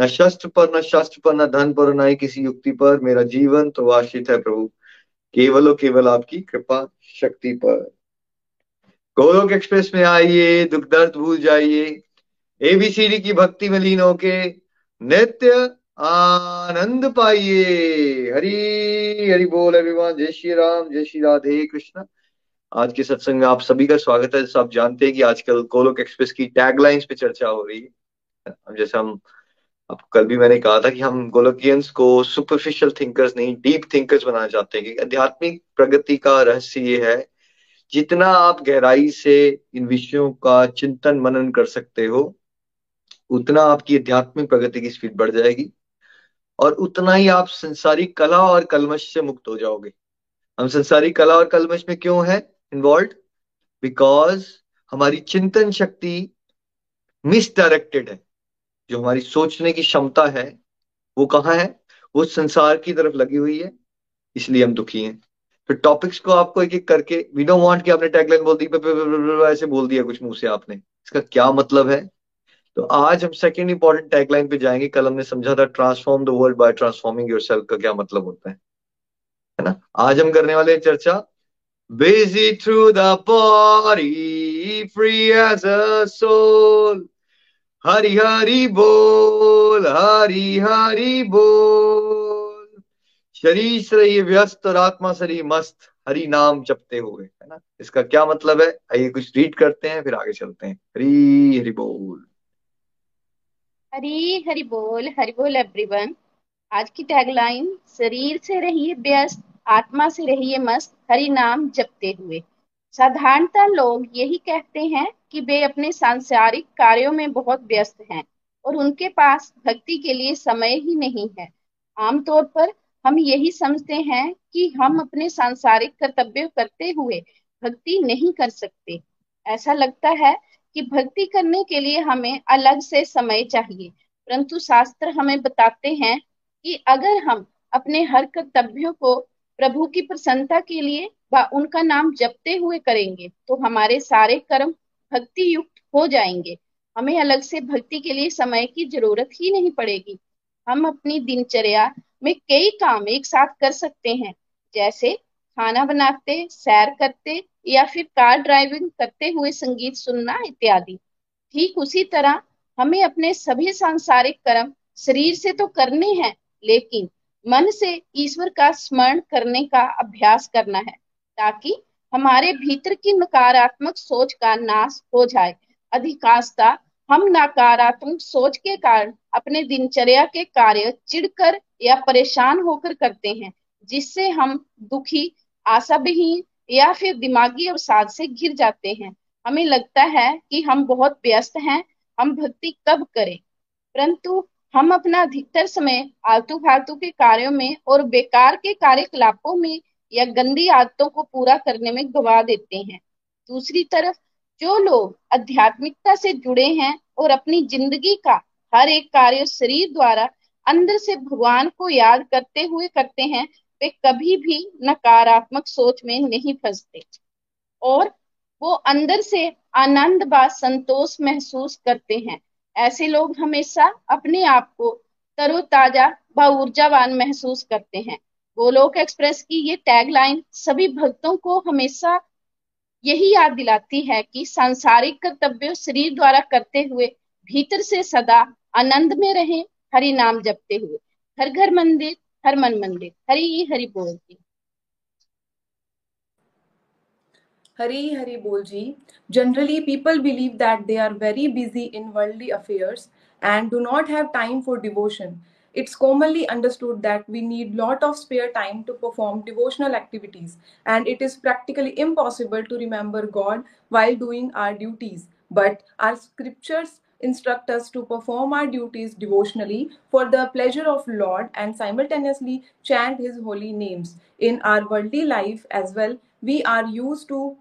न शस्त्र पर, न शास्त्र पर, न धन पर, न ही किसी युक्ति पर मेरा जीवन तो आश्रित है प्रभु। केवल और केवल आपकी कृपा शक्ति पर। गोलोक एक्सप्रेस में आइए, दुख दर्द भूल जाइए। एबीसीडी की भक्ति में लीन होके नित्य आनंद पाइए। हरी, हरि बोल एवरीवन जय श्री राम, जय श्री राधे कृष्ण। आज के सत्संग में आप सभी का स्वागत है। जैसे आप जानते हैं कि आजकल गोलोक एक्सप्रेस की टैगलाइंस पे चर्चा हो रही है। जैसे हम अब कल भी मैंने कहा था कि हम गोलोकियंस को सुपरफिशियल थिंकर्स नहीं डीप थिंकर्स बनाना चाहते हैं, क्योंकि आध्यात्मिक प्रगति का रहस्य ये है, जितना आप गहराई से इन विषयों का चिंतन मनन कर सकते हो, उतना आपकी आध्यात्मिक प्रगति की स्पीड बढ़ जाएगी, और उतना ही आप संसारिक कला और कलमश से मुक्त हो जाओगे। हम संसारिक कला और कलमश में क्यों है इन्वॉल्व बिकॉज़ हमारी चिंतन शक्ति मिसडायरेक्टेड है। जो हमारी सोचने की क्षमता है, वो कहाँ है? वो संसार की तरफ़ लगी हुई है, इसलिए हम दुखी हैं। तो टॉपिक्स को आपको एक एक करके वी डोंट वांट कि आपने टैगलाइन बोल दी ऐसे बोल दिया कुछ मुँह से आपने। इसका क्या मतलब है? तो आज हम सेकेंड इंपॉर्टेंट टैगलाइन पे जाएँगे। कल हमने समझा था transform the world by transforming yourself का क्या मतलब होता है। है ना? आज हम करने वाले चर्चा busy through the body free as a soul Hari Hari बोल, हरि हरि बोल। शरीर से व्यस्त और आत्मा रहिए मस्त, हरि नाम जपते हुए, है ना? इसका क्या मतलब है? आइए कुछ रीड करते हैं, फिर आगे चलते हैं। हरी हरि बोल। हरी हरि बोल हरि बोल एवरीवन आज की टैगलाइन शरीर से रहिए व्यस्त, आत्मा से रहिए मस्त, हरि नाम जपते हुए। साधारणतः लोग यही कहते हैं कि वे अपने सांसारिक कार्यों में बहुत व्यस्त हैं और उनके पास भक्ति के लिए समय ही नहीं है। आमतौर पर हम यही समझते हैं कि हम अपने सांसारिक कर्तव्य करते हुए भक्ति नहीं कर सकते। ऐसा लगता है कि भक्ति करने के लिए हमें अलग से समय चाहिए, परंतु शास्त्र हमें बताते हैं कि अगर हम अपने हर कर्तव्यों को प्रभु की प्रसन्नता के लिए व उनका नाम जपते हुए करेंगे तो हमारे सारे कर्म भक्ति युक्त हो जाएँगे। हमें अलग से भक्ति के लिए समय की ज़रूरत ही नहीं पड़ेगी। हम अपनी दिनचर्या में कई काम एक साथ कर सकते हैं, जैसे खाना बनाते, सैर करते या फिर कार ड्राइविंग करते हुए संगीत सुनना इत्यादि। ठीक उसी तरह हमें अपने सभी सांसारिक कर्म शरीर से तो करने हैं, लेकिन मन से ईश्वर का स्मरण करने का अभ्यास करना है, ताकि हमारे भीतर की नकारात्मक सोच का नाश हो जाए। अधिकांशता हम नकारात्मक सोच के कारण अपने दिनचर्या के कार्य चिढ़कर या परेशान होकर करते हैं, जिससे हम दुखी, आशाविहीन या फिर दिमागी अवसाद से घिर जाते हैं। हमें लगता है कि हम बहुत व्यस्त हैं, हम भक्ति कब करें? परंतु हम अपना अधिकतर समय आलतू फालतू के कार्यों में और बेकार के कार्यकलापों में या गंदी आदतों को पूरा करने में गवा देते हैं। दूसरी तरफ़, जो लोग आध्यात्मिकता से जुड़े हैं और अपनी ज़िंदगी का हर एक कार्य शरीर द्वारा अंदर से भगवान को याद करते हुए करते हैं, वे कभी भी नकारात्मक सोच में नहीं फंसते। और वो अंदर से आनंद व संतोष महसूस करते हैं। ऐसे लोग हमेशा अपने आप को तरोताजा व ऊर्जावान महसूस करते हैं। गोलोक एक्सप्रेस की ये टैगलाइन सभी भक्तों को हमेशा यही याद दिलाती है कि सांसारिक कर्तव्य शरीर द्वारा करते हुए भीतर से सदा आनंद में रहें, हरि नाम जपते हुए। हर घर मंदिर, हर मन मंदिर, हरि हरि बोल Hari Hari Bolji. Generally, people believe that they are very busy in worldly affairs and do not have time for devotion. It's commonly understood that we need lot of spare time to perform devotional activities and it is practically impossible to remember God while doing our duties. But our scriptures instruct us to perform our duties devotionally for the pleasure of Lord and simultaneously chant his holy names. In our worldly life as well, we are used to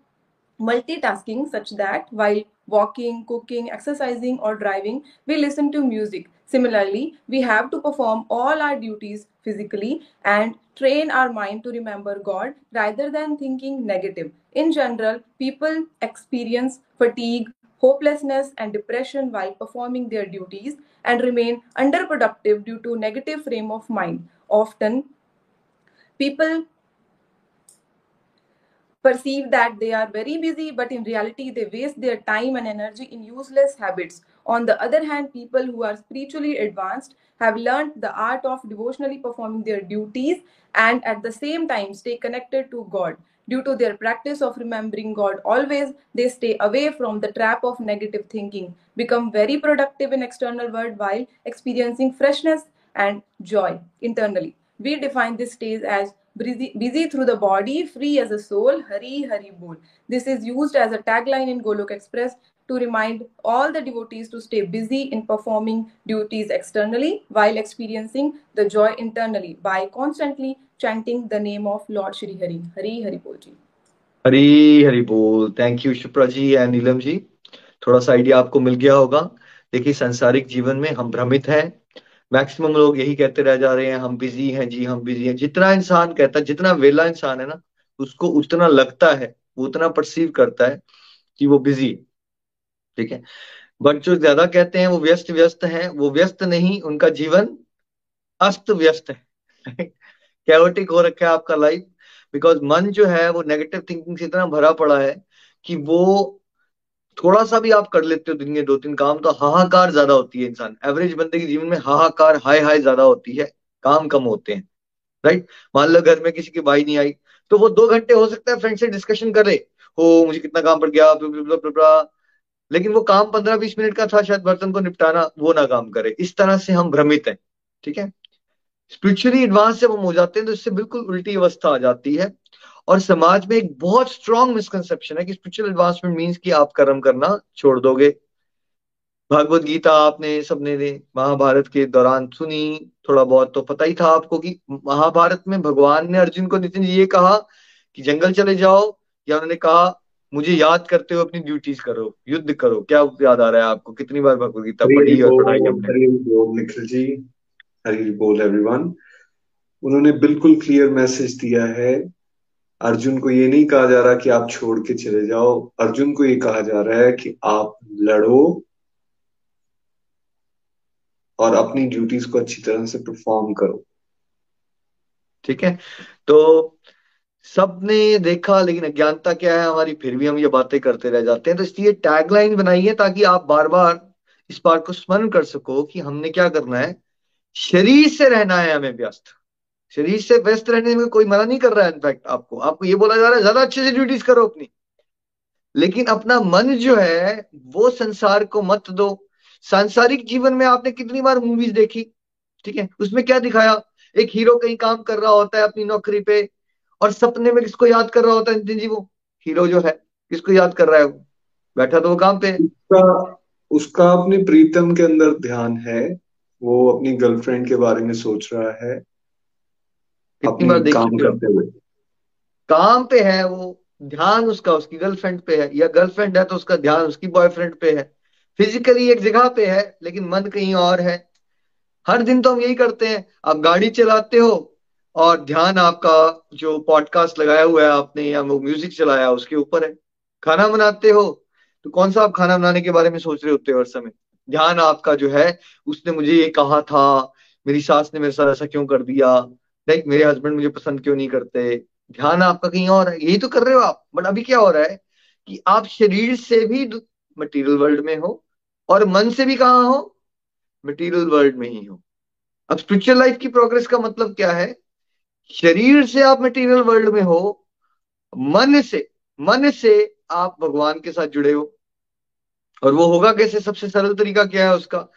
multitasking such that while walking, cooking, exercising, or driving, we listen to music. Similarly, we have to perform all our duties physically and train our mind to remember God rather than thinking negative. In general, people experience fatigue, hopelessness, and depression while performing their duties and remain underproductive due to negative frame of mind. Often, people perceive that they are very busy, but in reality, they waste their time and energy in useless habits. On the other hand, people who are spiritually advanced have learned the art of devotionally performing their duties and at the same time stay connected to God. Due to their practice of remembering God always, they stay away from the trap of negative thinking, become very productive in external world while experiencing freshness and joy internally. We define this stage as busy, busy through the body, free as a soul, Hari Hari Bol. This is used as a tagline in Golok Express to remind all the devotees to stay busy in performing duties externally while experiencing the joy internally by constantly chanting the name of Lord Shri Hari. Hari Hari Bol ji. Hari Hari बोल thank you Shupra ji and Neelam ji थोड़ा सा idea आपको मिल गया होगा देखिए सांसारिक जीवन में हम भ्रमित हैं मैक्सिमम लोग यही कहते रह जा रहे हैं, हम बिज़ी हैं, जी, हम बिज़ी हैं। जितना इंसान कहता है जितना वेला इंसान है ना, उसको उतना लगता है, वो उतना परसीव करता है कि वो बिज़ी ठीक है? बट जो ज़्यादा कहते हैं, वो व्यस्त व्यस्त हैं। वो व्यस्त नहीं, उनका जीवन अस्त व्यस्त है। कैओटिक हो रखा है आपका लाइफ बिकॉज़ मन जो है, वो नेगेटिव थिंकिंग से इतना भरा पड़ा है कि वो थोड़ा सा भी आप कर लेते हो दिन के दो तीन काम तो हाहाकार ज़्यादा होती है इंसान। एवरेज बंदे के जीवन में हाहाकार हाई हाई ज़्यादा होती है। काम कम होते हैं। राइट मान लो घर में किसी की बाई नहीं आई तो वो दो घंटे हो सकता है फ्रेंड से डिस्कशन करे हो, मुझे कितना काम पड़ गया लेकिन वो काम पंद्रह बीस मिनट का था, शायद बर्तन को निपटाना, वो ना काम करे। इस तरह से हम भ्रमित हैं। ठीक है? स्पिरिचुअली एडवांस जब हम हो जाते हैं तो इससे बिल्कुल उल्टी अवस्था आ जाती है। और समाज में एक बहुत स्ट्रॉन्ग मिसकनसेप्शन है कि स्पिरिचुअल एडवांसमेंट मीन्स कि आप कर्म करना छोड़ दोगे। भगवत गीता आपने सबने ने महाभारत के दौरान सुनी थोड़ा बहुत तो पता ही था आपको कि महाभारत में भगवान ने अर्जुन को नितिन जी ये कहा कि जंगल चले जाओ या उन्होंने कहा मुझे याद करते हुए अपनी ड्यूटीज़ करो युद्ध करो। क्या याद आ रहा है आपको? कितनी बार भगवत गीता पढ़ी और पढ़ाई हमने? निखिल जी। हरी बोल एवरीवन उन्होंने बिल्कुल क्लियर मैसेज दिया है अर्जुन को ये नहीं कहा जा रहा कि आप छोड़ के चले जाओ। अर्जुन को ये कहा जा रहा है कि आप लड़ो और अपनी ड्यूटीज़ को अच्छी तरह से परफॉर्म करो। ठीक है? तो सबने देखा, लेकिन अज्ञानता क्या है हमारी? फिर भी हम ये बातें करते रह जाते हैं। तो इसलिए टैगलाइन बनाई है ताकि आप बार बार इस बात को स्मरण कर सको कि हमने क्या करना है? शरीर से रहना है हमें व्यस्त। शरीर से व्यस्त रहने में कोई मना नहीं कर रहा है इनफैक्ट आपको। आपको ये बोला जा रहा है, ज़्यादा अच्छे से ड्यूटीज़ करो अपनी। लेकिन अपना मन जो है, वो संसार को मत दो। सांसारिक जीवन में आपने कितनी बार मूवीज़ देखी? ठीक है? उसमें क्या दिखाया? एक हीरो कहीं काम कर रहा होता है अपनी नौकरी पे, और सपने में किसको याद कर रहा होता है जी, वो? हीरो जो है, किसको याद कर रहा है वो? बैठा तो वो काम पे। उसका उसका अपने प्रीतम के अंदर ध्यान है, वो अपनी गर्लफ्रेंड के बारे में सोच रहा है कितनी बार देख काम करते हुए। काम पे है वो ध्यान उसका उसकी गर्लफ्रेंड पे है या गर्लफ्रेंड है तो उसका ध्यान उसकी बॉयफ्रेंड पे है। फिजिकली एक जगह पे है लेकिन मन कहीं और है। हर दिन तो हम यही करते हैं आप गाड़ी चलाते हो और ध्यान आपका जो पॉडकास्ट लगाया हुआ है आपने या वो म्यूज़िक चलाया उसके ऊपर है। खाना बनाते हो तो कौन सा आप खाना बनाने के बारे में सोच रहे होते हो हर समय? ध्यान आपका जो है उसने मुझे ये कहा था मेरी सास ने मेरे साथ ऐसा क्यों कर दिया? लाइक मेरे हस्बैंड मुझे पसंद क्यों नहीं करते? ध्यान आपका कहीं और है। यही तो कर रहे हो आप। बट अभी क्या हो रहा है कि आप शरीर से भी मटेरियल वर्ल्ड में हो और मन से भी कहा हो? मटेरियल वर्ल्ड में ही हो। अब स्पिरिचुअल लाइफ की प्रोग्रेस का मतलब क्या है? शरीर से आप मटेरियल वर्ल्ड में हो, मन से मन से आप भगवान के साथ जुड़े हो। और वो होगा कैसे? सबसे सरल तरीका क्या है उसका?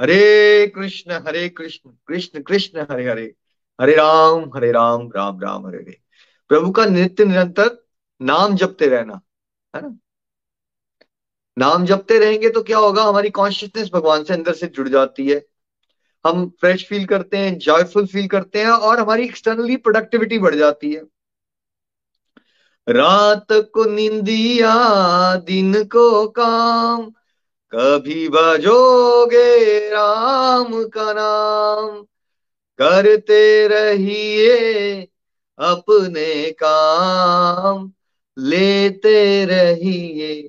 हरे कृष्ण हरे कृष्ण कृष्ण कृष्ण, हरे हरे। हरे राम हरे राम राम राम, हरे हरे। प्रभु का नित्य निरंतर नाम जपते रहना, है ना? नाम जपते रहेंगे तो क्या होगा? हमारी कॉन्शियसनेस भगवान से अंदर से जुड़ जाती है। हम फ्रेश फील करते हैं जॉयफुल फील करते हैं और हमारी एक्सटर्नली प्रोडक्टिविटी बढ़ जाती है। रात को निंदिया दिन को काम, कभी बजोगे राम का नाम। करते रहिए अपने काम, लेते रहिए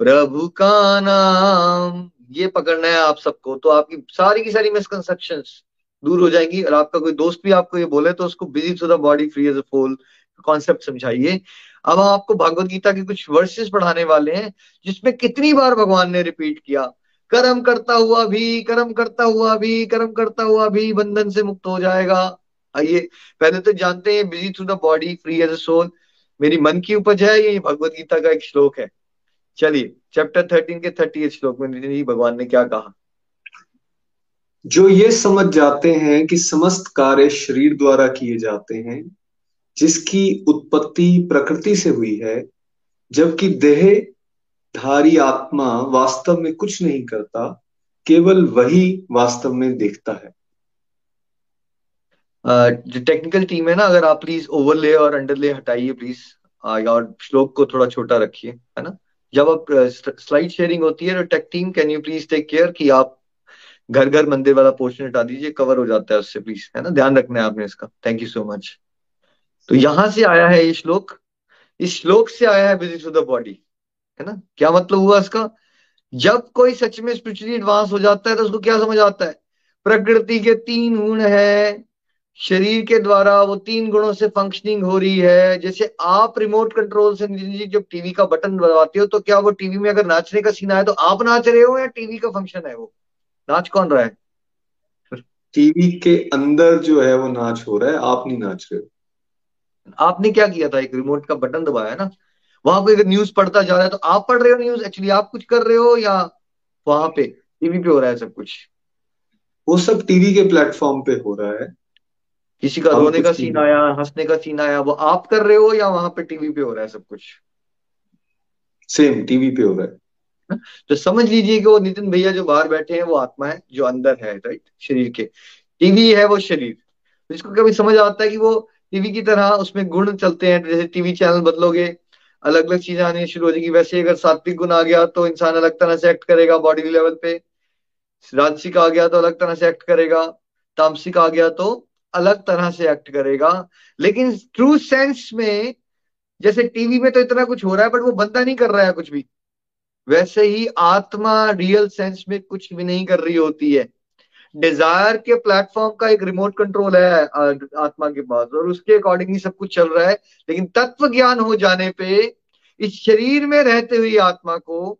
प्रभु का नाम। ये पकड़ना है आप सबको तो आपकी सारी की सारी मिसकंसेप्शन दूर हो जाएँगी। और आपका कोई दोस्त भी आपको ये बोले तो उसको busy to the body free as a soul concept समझाइए। अब हम आपको भागवत गीता के कुछ वर्सेस पढ़ाने वाले हैं, जिसमें कितनी बार भगवान ने रिपीट किया कर्म करता हुआ भी, कर्म करता हुआ भी, कर्म करता हुआ भी बंधन से मुक्त हो जाएगा। आइए, पहले तो जानते हैं busy through the body free as a soul मेरी मन की उपज है, ये भगवत गीता का एक श्लोक है। चलिए चैप्टर थर्टीन के थर्टी श्लोक में भगवान ने क्या कहा? जो ये समझ जाते हैं कि समस्त कार्य शरीर द्वारा किए जाते हैं, जिसकी उत्पत्ति प्रकृति से हुई है, जबकि देह धारी आत्मा वास्तव में कुछ नहीं करता, केवल वही वास्तव में देखता है। जो टेक्निकल टीम है ना, अगर आप प्लीज़ ओवरले और अंडरले हटाइए प्लीज़ और श्लोक को थोड़ा छोटा रखिए, है ना? जब आप स्लाइड शेयरिंग होती है तो tech team can you please take care कि आप घर घर मंदिर वाला पोर्शन हटा दीजिए कवर हो जाता है उससे प्लीज़ है ना? ध्यान रखना है आपने इसका। थैंक यू सो मच तो यहाँ से आया है ये श्लोक। इस श्लोक से आया है विज़िट टू द बॉडी है ना? क्या मतलब हुआ इसका? जब कोई सच में स्पिरिचुअली एडवांस हो जाता है तो उसको क्या समझ आता है? प्रकृति के तीन गुण है। शरीर के द्वारा वो तीन गुणों से फंक्शनिंग हो रही है। जैसे आप रिमोट कंट्रोल से जी जब टीवी का बटन दबाते हो तो क्या वो टीवी में अगर नाचने का सीन आए तो आप नाच रहे हो या टीवी का फ़ंक्शन है वो? नाच कौन रहा है? टीवी के अंदर जो है वो नाच हो रहा है आप नहीं नाच रहे हो। आपने क्या किया था? एक रिमोट का बटन दबाया ना? वहाँ पे अगर न्यूज़ पढ़ता जा रहा है तो आप पढ़ रहे हो न्यूज़ एक्चुअली आप कुछ कर रहे हो या वहाँ पे टीवी पे हो रहा है सब कुछ? वो सब टीवी के प्लेटफॉर्म पे हो रहा है। किसी का रोने का सीन आया हंसने का सीन आया वो आप कर रहे हो या वहाँ पे टीवी पे हो रहा है सब कुछ? सेम टीवी पे हो रहा है। तो समझ लीजिए कि वो नितिन भैया जो बाहर बैठे हैं वो आत्मा है जो अंदर है राइट शरीर के। टीवी है वो शरीर। तो इसको कभी समझ आता है कि वो टीवी की तरह उसमें गुण चलते हैं जैसे टीवी चैनल बदलोगे अलग अलग चीज़ें आनी शुरू हो जाएगी। वैसे अगर सात्विक गुण आ गया तो इंसान अलग तरह से एक्ट करेगा बॉडी लेवल पे। राजसिक आ गया तो अलग तरह से एक्ट करेगा। तामसिक आ गया तो अलग तरह से एक्ट करेगा। लेकिन ट्रू सेंस में, जैसे टीवी में तो इतना कुछ हो रहा है बट वो बंदा नहीं कर रहा है कुछ भी। वैसे ही आत्मा रियल सेंस में कुछ भी नहीं कर रही होती है। डिज़ायर के प्लेटफॉर्म का एक रिमोट कंट्रोल है आत्मा के पास, और उसके अकॉर्डिंग ही सब कुछ चल रहा है। लेकिन तत्व ज्ञान हो जाने पे इस शरीर में रहते हुए आत्मा को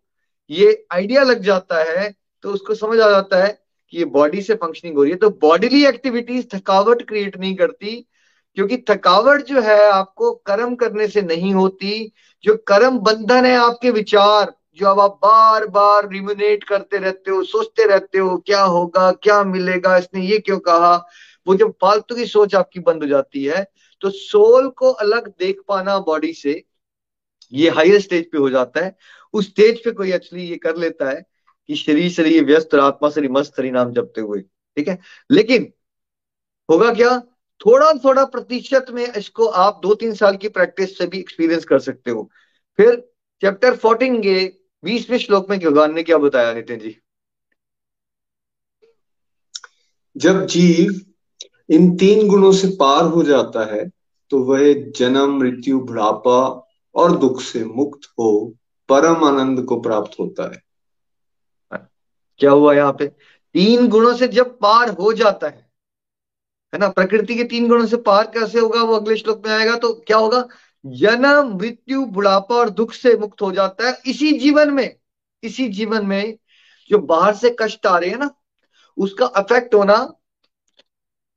ये आइडिया लग जाता है तो उसको समझ आ जाता है कि ये बॉडी से फंक्शनिंग हो रही है। तो बॉडीली एक्टिविटीज़ थकावट क्रिएट नहीं करती, क्योंकि थकावट जो है आपको कर्म करने से नहीं होती। जो कर्म बंधन है आपके विचार जो अब आप बार बार रिमुनेट करते रहते हो, सोचते रहते हो, क्या होगा, क्या मिलेगा, इसने ये क्यों कहा? वो जब फालतू की सोच आपकी बंद हो जाती है तो सोल को अलग देख पाना बॉडी से ये हायर स्टेज पे हो जाता है। उस स्टेज पे कोई एक्चुअली ये कर लेता है कि शरीर से ये व्यस्त और आत्मा से मस्त हरि नाम जपते हुए, ठीक है? लेकिन होगा क्या? थोड़ा थोड़ा प्रतिशत में इसको आप दो तीन साल की प्रैक्टिस से भी एक्सपीरियंस कर सकते हो। फिर चैप्टर फोर्टीन के बीसवें श्लोक में भगवान ने क्या बताया नितिन जी? जब जीव इन तीन गुणों से पार हो जाता है तो वह जन्म मृत्यु बुढ़ापा और दुख से मुक्त हो परम आनंद को प्राप्त होता है। क्या हुआ यहाँ पे? तीन गुणों से जब पार हो जाता है है ना? प्रकृति के तीन गुणों से पार कैसे होगा? वो अगले श्लोक में आएगा तो क्या होगा? जन्म मृत्यु बुढ़ापा और दुख से मुक्त हो जाता है इसी जीवन में, इसी जीवन में जो बाहर से कष्ट आ रहे हैं ना, उसका अफेक्ट होना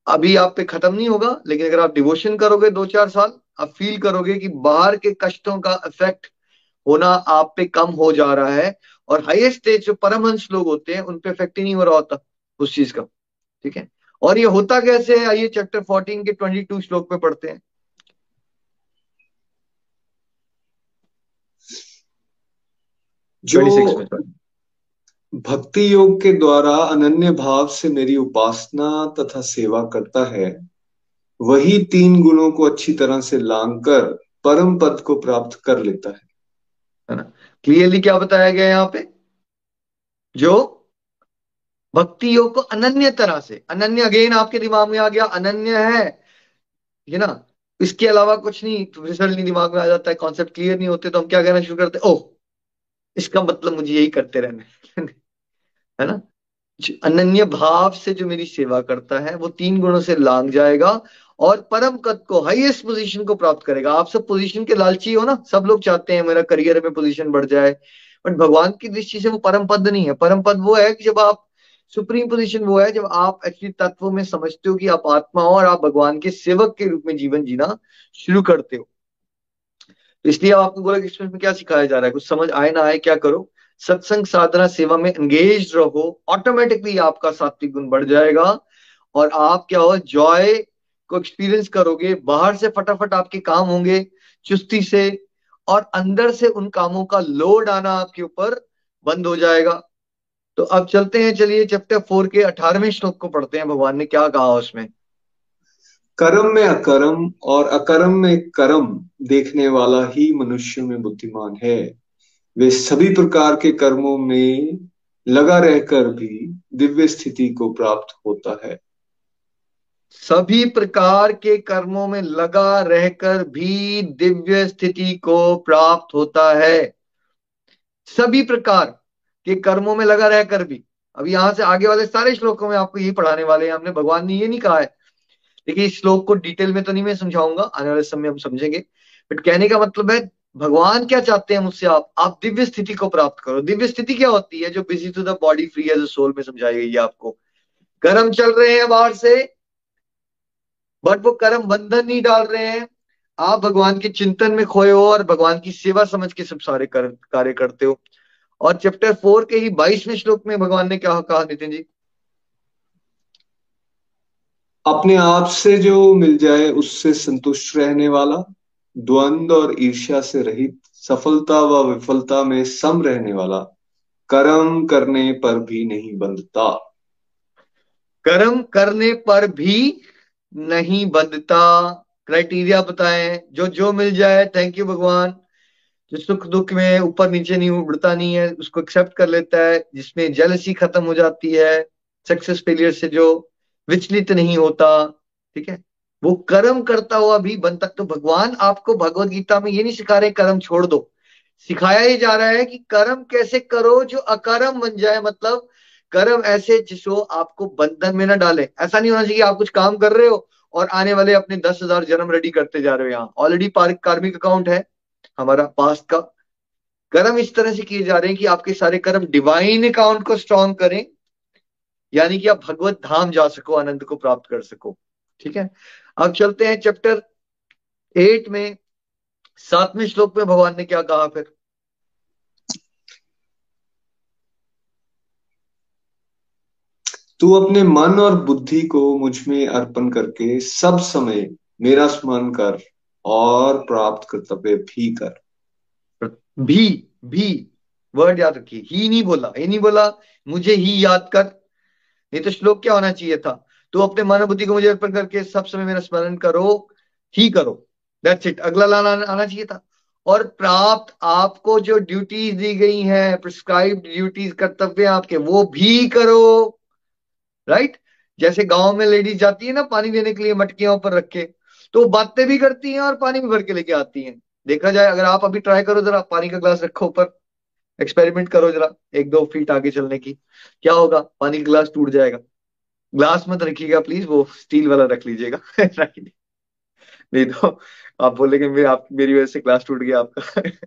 अभी आप पे खत्म नहीं होगा, लेकिन अगर आप डिवोशन करोगे दो चार साल, आप फील करोगे कि बाहर के कष्टों का इफ़ेक्ट होना आप पे कम हो जा रहा है और हाईएस्ट स्टेज जो परमहंस लोग होते हैं, उन पे इफ़ेक्ट ही नहीं हो रहा होता उस चीज़ का, ठीक है? और ये होता कैसे है? आइए चैप्टर 14 के 22 श्लोक पे पढ़ते हैं। जो भक्ति योग के द्वारा अनन्य भाव से मेरी उपासना तथा सेवा करता है वही तीन गुणों को अच्छी तरह से लांग कर परम पद को प्राप्त कर लेता है। है ना? क्लियरली क्या बताया गया यहाँ पे? जो भक्ति योग को अनन्य तरह से अनन्य अगेन आपके दिमाग में आ गया अनन्य है। ये ना इसके अलावा कुछ नहीं रिज़ल्ट नहीं दिमाग में आ जाता है कॉन्सेप्ट क्लियर नहीं होते तो हम क्या कहना शुरू करते ओह! इसका मतलब मुझे यही करते रहने है। ना? अनन्य भाव से जो मेरी सेवा करता है, वो तीन गुणों से लांग जाएगा और परम कद को हाईएस्ट पोजीशन को प्राप्त करेगा। आप सब पोजीशन के लालची हो ना? सब लोग चाहते हैं मेरा करियर में पोजीशन बढ़ जाए। बट भगवान की दृष्टि से वो परम पद नहीं है। परम पद वो है कि जब आप सुप्रीम पोजीशन वो है, जब आप एक्चुअली तत्व में समझते हो कि आप आत्मा हो और आप भगवान के सेवक के रूप में जीवन जीना शुरू करते हो। इसलिए आपको गोलक एक्सप्रेस में क्या सिखाया जा रहा है? कुछ समझ आए ना आए, क्या करो? सत्संग साधना सेवा में एंगेज रहो ऑटोमेटिकली आपका सात्विक गुण बढ़ जाएगा और आप क्या हो जॉय को एक्सपीरियंस करोगे, बाहर से फटाफट आपके काम होंगे, चुस्ती से और अंदर से उन कामों का लोड आना आपके ऊपर बंद हो जाएगा। तो अब चलते हैं, चलिए चैप्टर फोर के अठारहवें श्लोक को पढ़ते हैं, भगवान ने क्या कहा उसमें? कर्म में अकर्म और अकर्म में कर्म देखने वाला ही मनुष्य में बुद्धिमान है। वे सभी प्रकार के कर्मों में लगा रहकर भी दिव्य स्थिति को प्राप्त होता है। सभी प्रकार के कर्मों में लगा रहकर भी दिव्य स्थिति को प्राप्त होता है। सभी प्रकार के कर्मों में लगा रहकर भी। अब यहाँ से आगे वाले सारे श्लोकों में आपको यही पढ़ाने वाले हैं। हमने भगवान ने ये नहीं कहा है देखिए इस श्लोक को डिटेल में तो नहीं मैं समझाऊँगा आने वाले समय हम समझेंगे। बट कहने का मतलब है भगवान क्या चाहते हैं मुझसे आप? आप दिव्य स्थिति को प्राप्त करो। दिव्य स्थिति क्या होती है जो busy to the body free as soul में समझाई गई है आपको? कर्म चल रहे हैं बाहर से बट वो कर्म बंधन नहीं डाल रहे हैं। आप भगवान के चिंतन में खोए हो और भगवान की सेवा समझ के सब सारे कर, कार्य करते हो। और चैप्टर फोर के ही बाईसवें श्लोक में भगवान ने क्या कहा नितिन जी? अपने आप से जो मिल जाए, उससे संतुष्ट रहने वाला, द्वंद और ईर्ष्या से रहित, सफलता व विफलता में सम रहने वाला, कर्म करने पर भी नहीं बंधता। कर्म करने पर भी नहीं बंधता। क्राइटेरिया बताए, जो जो मिल जाए थैंक यू भगवान। जो सुख दुख में ऊपर नीचे नहीं, उड़ता नहीं है, उसको एक्सेप्ट कर लेता है, जिसमें जेलसी खत्म हो जाती है सक्सेस फेलियर से जो विचलित नहीं होता, ठीक है? वो कर्म करता हुआ भी बनता तो भगवान आपको भगवत गीता में ये नहीं सिखा रहे कर्म छोड़ दो। सिखाया ही जा रहा है कि कर्म कैसे करो जो अकर्म बन जाए मतलब कर्म ऐसे जिसको आपको बंधन में ना डाले। ऐसा नहीं होना चाहिए आप कुछ काम कर रहे हो और आने वाले अपने दस हज़ार जन्म रेडी करते जा रहे हो यहाँ। ऑलरेडी कार्मिक अकाउंट है हमारा पास्ट का। कर्म इस तरह से किए जा रहे हैं कि आपके सारे कर्म डिवाइन अकाउंट को स्ट्रॉन्ग करें। यानी कि आप भगवत धाम जा सको आनंद को प्राप्त कर सको। ठीक है? अब चलते हैं चैप्टर एट में। सातवें श्लोक में भगवान ने क्या कहा फिर? तू अपने मन और बुद्धि को मुझमें अर्पण करके सब समय मेरा स्मरण कर और प्राप्त कर्तव्य भी कर। भी भी वर्ड याद रखिए। ही नहीं बोला ये नहीं बोला मुझे ही याद कर। नहीं तो श्लोक क्या होना चाहिए था? तो अपने मन बुद्धि को मुझे अर्पण करके सब समय मेरा स्मरण करो, ही करो। दैट्स इट अगला लाना आना चाहिए था। और प्राप्त आपको जो ड्यूटीज़ दी गई हैं प्रिस्क्राइब ड्यूटीज़ कर्तव्य आपके, वो भी करो। राइट जैसे गाँव में लेडीज़ जाती है ना, पानी देने के लिए मटकियाँ ऊपर रख के तो बातें भी करती हैं और पानी भी भर के लेके आती हैं। देखा जाए, अगर आप अभी ट्राई करो जरा, पानी का ग्लास रखो ऊपर। एक्सपेरिमेंट करो जरा, एक दो फीट आगे चलने की। क्या होगा? पानी का ग्लास टूट जाएगा। ग्लास मत रखिएगा प्लीज़ वो स्टील वाला रख लीजिएगा। नहीं तो आप बोलेंगे, मेरे, आप, मेरी वजह से क्लास टूट गया आपका।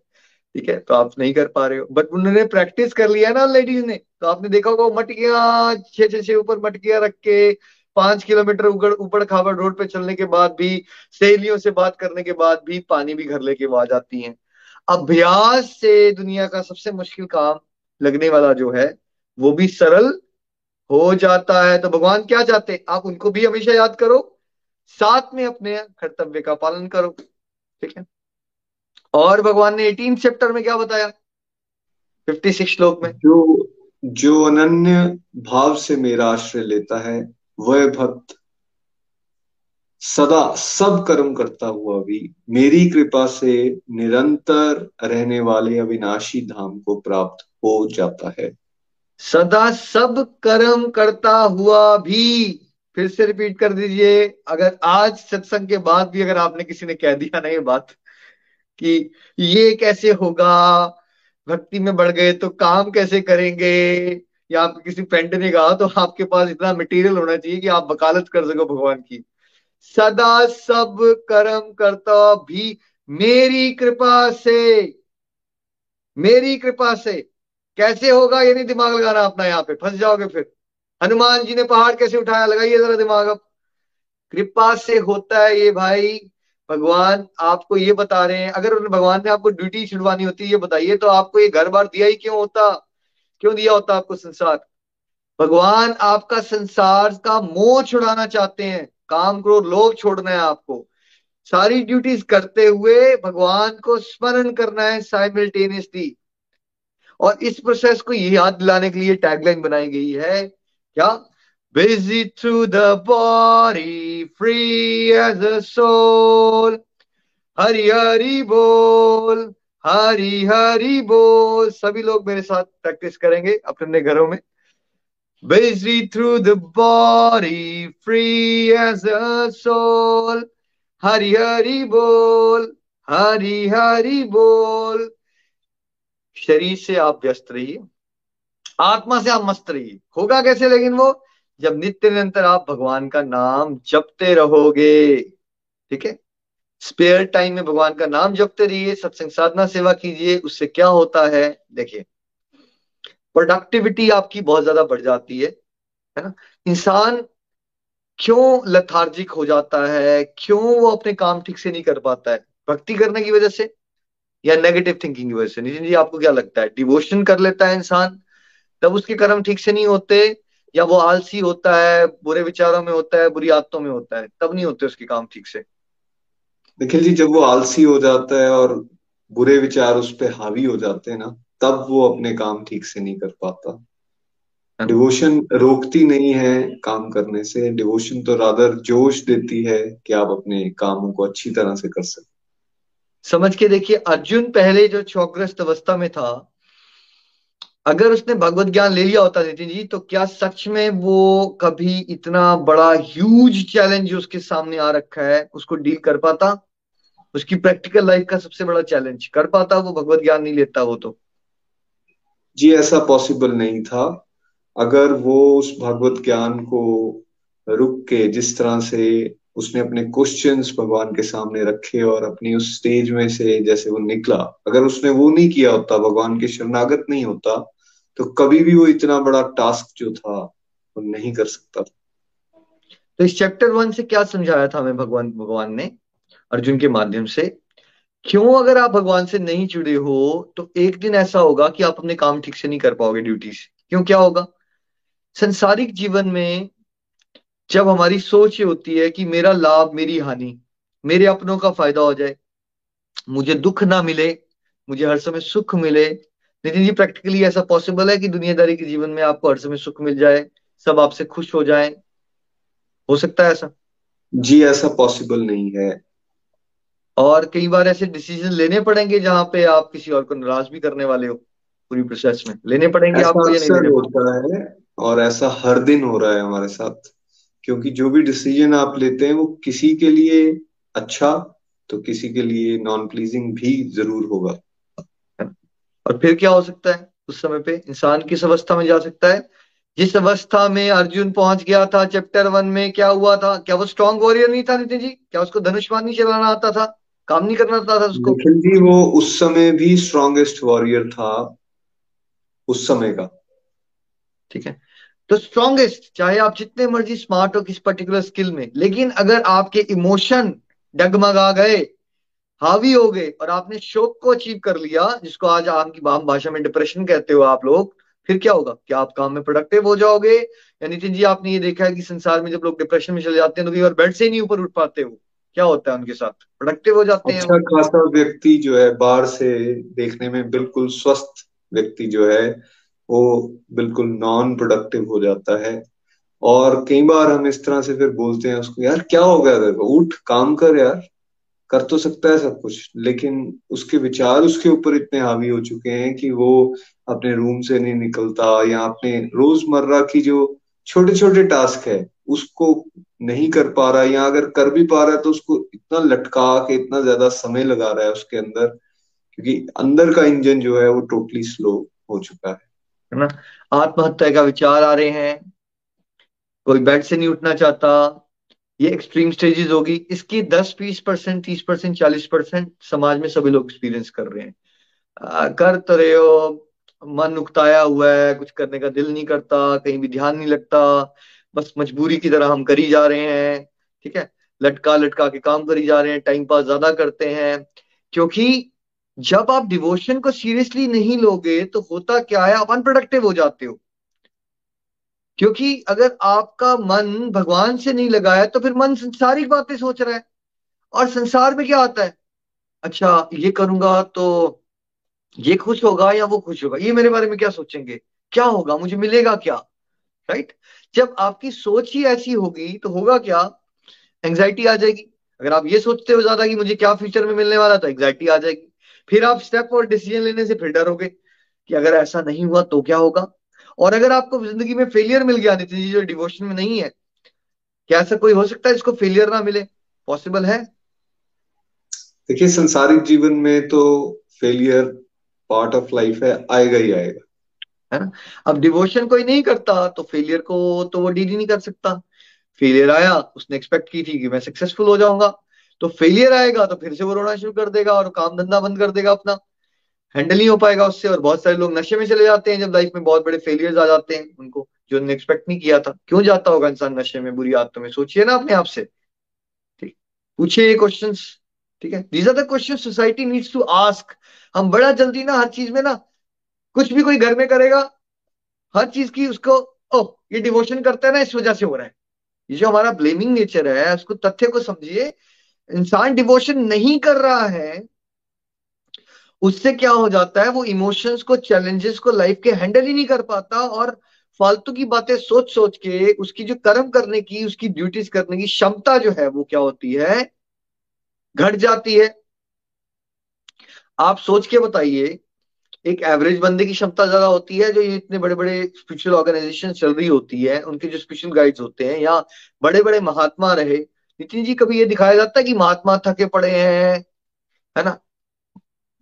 ठीक है तो आप नहीं कर पा रहे हो। बट उन्होंने प्रैक्टिस कर लिया ना लेडीज़ ने। तो आपने देखा होगा मटकियाँ छह छह छह ऊपर मटकियाँ रख के। पाँच किलोमीटर ऊपर ऊपर खाबर रोड पे चलने के बाद भी, सहेलियों से बात करने के बाद भी पानी भी घर लेके आ जाती हैं। अभ्यास से दुनिया का सबसे मुश्किल काम लगने वाला जो है, वो भी सरल हो जाता है। तो भगवान क्या चाहते आप उनको भी हमेशा याद करो। साथ में अपने कर्तव्य का पालन करो। ठीक है? और भगवान ने एटीन चैप्टर में क्या बताया? फिफ्टी सिक्स श्लोक में। जो जो अनन्य भाव से मेरा आश्रय लेता है, वह भक्त सदा सब कर्म करता हुआ भी मेरी कृपा से निरंतर रहने वाले अविनाशी धाम को प्राप्त हो जाता है। सदा सब कर्म करता हुआ भी, फिर से रिपीट कर दीजिए, अगर आज सत्संग के बाद भी अगर आपने किसी ने कह दिया ना ये बात, कि ये कैसे होगा, भक्ति में बढ़ गए तो काम कैसे करेंगे, या आप किसी फ्रेंड ने कहा तो आपके पास इतना मटेरियल होना चाहिए कि आप वकालत कर सको भगवान की। सदा सब कर्म करता भी मेरी कृपा से। मेरी कृपा से। कैसे होगा ये नहीं दिमाग लगाना अपना यहाँ पे? फंस जाओगे फिर। हनुमान जी ने पहाड़ कैसे उठाया? लगाइए जरा दिमाग अब। कृपा से होता है ये भाई। भगवान आपको ये बता रहे हैं। अगर भगवान ने आपको ड्यूटी छुड़वानी होती, ये बताइए तो आपको ये घर बार दिया ही क्यों होता? क्यों दिया होता आपको संसार? भगवान आपका संसार का मोह छुड़ाना चाहते हैं। काम करो लोभ छोड़ना है आपको। सारी ड्यूटीज़ करते हुए भगवान को स्मरण करना है साइमल्टेनियसली और इस प्रोसेस को याद दिलाने के लिए टैगलाइन बनाई गई है क्या? Busy through the body, free as a soul. हरी हरी बोल हरी हरी बोल। सभी लोग मेरे साथ प्रैक्टिस करेंगे अपने घरों में। Busy through the body, free as a soul. हरी हरी बोल हरी हरी बोल शरीर से आप व्यस्त रहिए आत्मा से आप मस्त रहिए। होगा कैसे लेकिन वो? जब नित्य निरंतर आप भगवान का नाम जपते रहोगे ठीक है? स्पेयर टाइम में भगवान का नाम जपते रहिए सत्संग साधना सेवा कीजिए उससे क्या होता है? देखिए प्रोडक्टिविटी आपकी बहुत ज़्यादा बढ़ जाती है है ना? इंसान क्यों लथार्जिक हो जाता है? क्यों वो अपने काम ठीक से नहीं कर पाता है? भक्ति करने की वजह से या नेगेटिव थिंकिंग की वजह से? नितिन जी, आपको क्या लगता है? डिवोशन कर लेता है इंसान, तब उसके कर्म ठीक से नहीं होते या वो आलसी होता है, बुरे विचारों में होता है, बुरी आदतों में होता है, तब नहीं होते उसके काम ठीक से? निखिल जी, जब वो आलसी हो जाता है और बुरे विचार उस पर हावी हो जाते हैं ना तब वो अपने काम ठीक से नहीं कर पाता। डिवोशन रोकती नहीं है काम करने से। डिवोशन तो रादर जोश देती है कि आप अपने कामों को अच्छी तरह से कर सकें। समझ के देखिए अर्जुन पहले जो चौग्रस्त अवस्था में था अगर उसने भगवत ज्ञान ले लिया होता नितिन जी तो क्या सच में वो कभी इतना बड़ा ह्यूज चैलेंज उसके सामने आ रखा है उसको डील कर पाता? उसकी प्रैक्टिकल लाइफ का सबसे बड़ा चैलेंज कर पाता वो? भगवत ज्ञान नहीं लेता वो तो। जी, ऐसा पॉसिबल नहीं था। अगर वो उस भगवत ज्ञान को रुक के जिस तरह से उसने अपने क्वेश्चंस भगवान के सामने रखे और अपनी उस स्टेज में से जैसे वो निकला, अगर उसने वो नहीं किया होता, भगवान के शरणागत नहीं होता तो कभी भी वो इतना बड़ा टास्क जो था, वो नहीं कर सकता। तो इस चैप्टर वन से क्या समझाया था हमें भगवान भगवान ने, अर्जुन के माध्यम से? क्यों अगर आप भगवान से नहीं जुड़े हो तो एक दिन ऐसा होगा कि आप अपने काम ठीक से नहीं कर पाओगे ड्यूटी से। क्यों, क्या होगा? संसारिक जीवन में जब हमारी सोच ये होती है कि मेरा लाभ, मेरी हानि, मेरे अपनों का फ़ायदा हो जाए, मुझे दुख ना मिले, मुझे हर समय सुख मिले, नितिन जी प्रैक्टिकली ऐसा पॉसिबल है कि दुनियादारी के जीवन में आपको हर समय सुख मिल जाए, सब आपसे खुश हो जाए? हो सकता है ऐसा? जी, ऐसा पॉसिबल नहीं है। और कई बार ऐसे डिसीज़न लेने पड़ेंगे जहाँ पे आप किसी और को नाराज़ भी करने वाले हो पूरी प्रोसेस में। लेने पड़ेंगे आपको या नहीं लेने होता है और ऐसा हर दिन हो रहा है हमारे साथ क्योंकि जो भी डिसीज़न आप लेते हैं वो किसी के लिए अच्छा तो किसी के लिए नॉन प्लीजिंग भी ज़रूर होगा। और फिर क्या हो सकता है? उस समय पे इंसान किस अवस्था में जा सकता है? जिस अवस्था में अर्जुन पहुँच गया था चैप्टर वन में क्या हुआ था? क्या वो स्ट्रॉन्ग वॉरियर नहीं था नितिन जी? क्या उसको धनुष्मान नहीं चलाना आता था? काम नहीं करना आता था उसको। निखिल जी वो उस समय भी स्ट्रॉन्गेस्ट वॉरियर था उस समय का। ठीक है। तो स्ट्रॉन्गेस्ट चाहे आप जितने मर्ज़ी स्मार्ट हो किस पर्टिकुलर स्किल में लेकिन अगर आपके इमोशन डगमगा गए हावी हो गए और आपने शोक को अचीव कर लिया जिसको आज आपकी आम भाषा में डिप्रेशन कहते हो आप लोग फिर क्या होगा? क्या आप काम में प्रोडक्टिव हो जाओगे? या नितिन जी आपने ये देखा है कि संसार में जब लोग डिप्रेशन में चले जाते हैं तो कई बार बेड से ही नहीं ऊपर उठ पाते हो क्या होता है उनके साथ? प्रोडक्टिव हो जाते अच्छा हैं खासा व्यक्ति जो है बाहर से देखने में बिल्कुल स्वस्थ व्यक्ति जो है वो बिल्कुल नॉन प्रोडक्टिव हो जाता है। और कई बार हम इस तरह से फिर बोलते हैं उसको यार क्या हो गया तेरे को? उठ काम कर यार। कर तो सकता है सब कुछ लेकिन उसके विचार उसके ऊपर इतने हावी हो चुके हैं कि वो अपने रूम से नहीं निकलता या अपने रोज़मर्रा की जो छोटे छोटे टास्क है उसको नहीं कर पा रहा या अगर कर भी पा रहा है तो उसको इतना लटका के इतना ज़्यादा समय लगा रहा है उसके अंदर क्योंकि अंदर का इंजन जो है वो टोटली स्लो हो चुका है। ना? आत्महत्या का विचार आ रहे हैं। कोई बेड से नहीं उठना चाहता। ये एक्सट्रीम स्टेजेस होगी। इसकी दस बीस परसेंट तीस परसेंट चालीस परसेंट समाज में सभी लोग एक्सपीरियंस कर रहे हैं। आ, कर तो रहे हो मन उकताया हुआ है, कुछ करने का दिल नहीं करता, कहीं भी ध्यान नहीं लगता, बस मजबूरी की तरह हम करी जा रहे हैं, ठीक है? लटका लटका के काम करी जा रहे हैं टाइम पास ज़्यादा करते हैं, क्योंकि जब आप डिवोशन को सीरियसली नहीं लोगे तो होता क्या है, आप अनप्रोडक्टिव हो जाते हो। क्योंकि अगर आपका मन भगवान से नहीं लगा है तो फिर मन संसारिक बातें सोच रहा है, और संसार में क्या आता है? अच्छा ये करूँगा तो ये खुश होगा या वो खुश होगा? ये मेरे बारे में क्या सोचेंगे? क्या होगा? मुझे मिलेगा क्या? Right right? जब आपकी सोच ही ऐसी होगी तो होगा क्या? एंग्जाइटी आ जाएगी। अगर आप ये सोचते हो ज़्यादा कि मुझे क्या फ्यूचर में मिलने वाला तो एंग्जाइटी आ जाएगी। फिर आप स्टेप और डिसीज़न लेने से फिर डरोगे कि अगर ऐसा नहीं हुआ तो क्या होगा? और अगर आपको ज़िंदगी में फेलियर मिल गया, नितिन जी, जो डिवोशन में नहीं है, क्या ऐसा कोई हो सकता है जिसको फेलियर ना मिले? पॉसिबल है? देखिए, संसारिक जीवन में तो फेलियर पार्ट ऑफ़ लाइफ है, आएगा ही आएगा। है ना? अब डिवोशन कोई नहीं करता तो फेलियर को तो वो डील ही नहीं कर सकता। फेलियर आया, उसने एक्सपेक्ट की थी कि मैं सक्सेसफुल हो जाऊँगा। तो फेलियर आएगा तो फिर से वो रोना शुरू कर देगा और काम धंधा बंद कर देगा अपना। हैंडल नहीं हो पाएगा उससे और बहुत सारे लोग नशे में चले जाते हैं, जब लाइफ में बहुत बड़े फेलियर्स आ जाते हैं, उनको जो उन्होंने एक्सपेक्ट नहीं किया था। क्यों जाता होगा इंसान नशे में, बुरी आदतों में? सोचिए ना अपने आप से। ठीक। पूछिए ये क्वेश्चन ठीक है? These are the question society needs to ask हम बड़ा जल्दी ना हर चीज़ में ना कुछ भी कोई घर में करेगा, हर चीज़ की उसको, ओह, ये डिवोशन करता है ना, इस वजह से हो रहा है। ये जो हमारा ब्लेमिंग नेचर है, उसको तथ्य को समझिए, इंसान डिवोशन नहीं कर रहा है, उससे क्या हो जाता है, वो इमोशंस को चैलेंजेस को लाइफ के हैंडल ही नहीं कर पाता और फालतू की बातें सोच सोच के, उसकी जो कर्म करने की, उसकी ड्यूटीज़ करने की क्षमता जो है, वो क्या होती है? घट जाती है। आप सोच के बताइए, एक एवरेज बंदे की क्षमता ज़्यादा होती है, जो ये इतने बड़े बड़े स्पिरिचुअल ऑर्गेनाइजेशन चल रही होती है, उनके जो स्पिरिचुअल गाइड्स होते हैं, या बड़े बड़े महात्मा रहे, नितिन जी कभी ये दिखाया जाता है कि महात्मा थके पड़े हैं, है ना?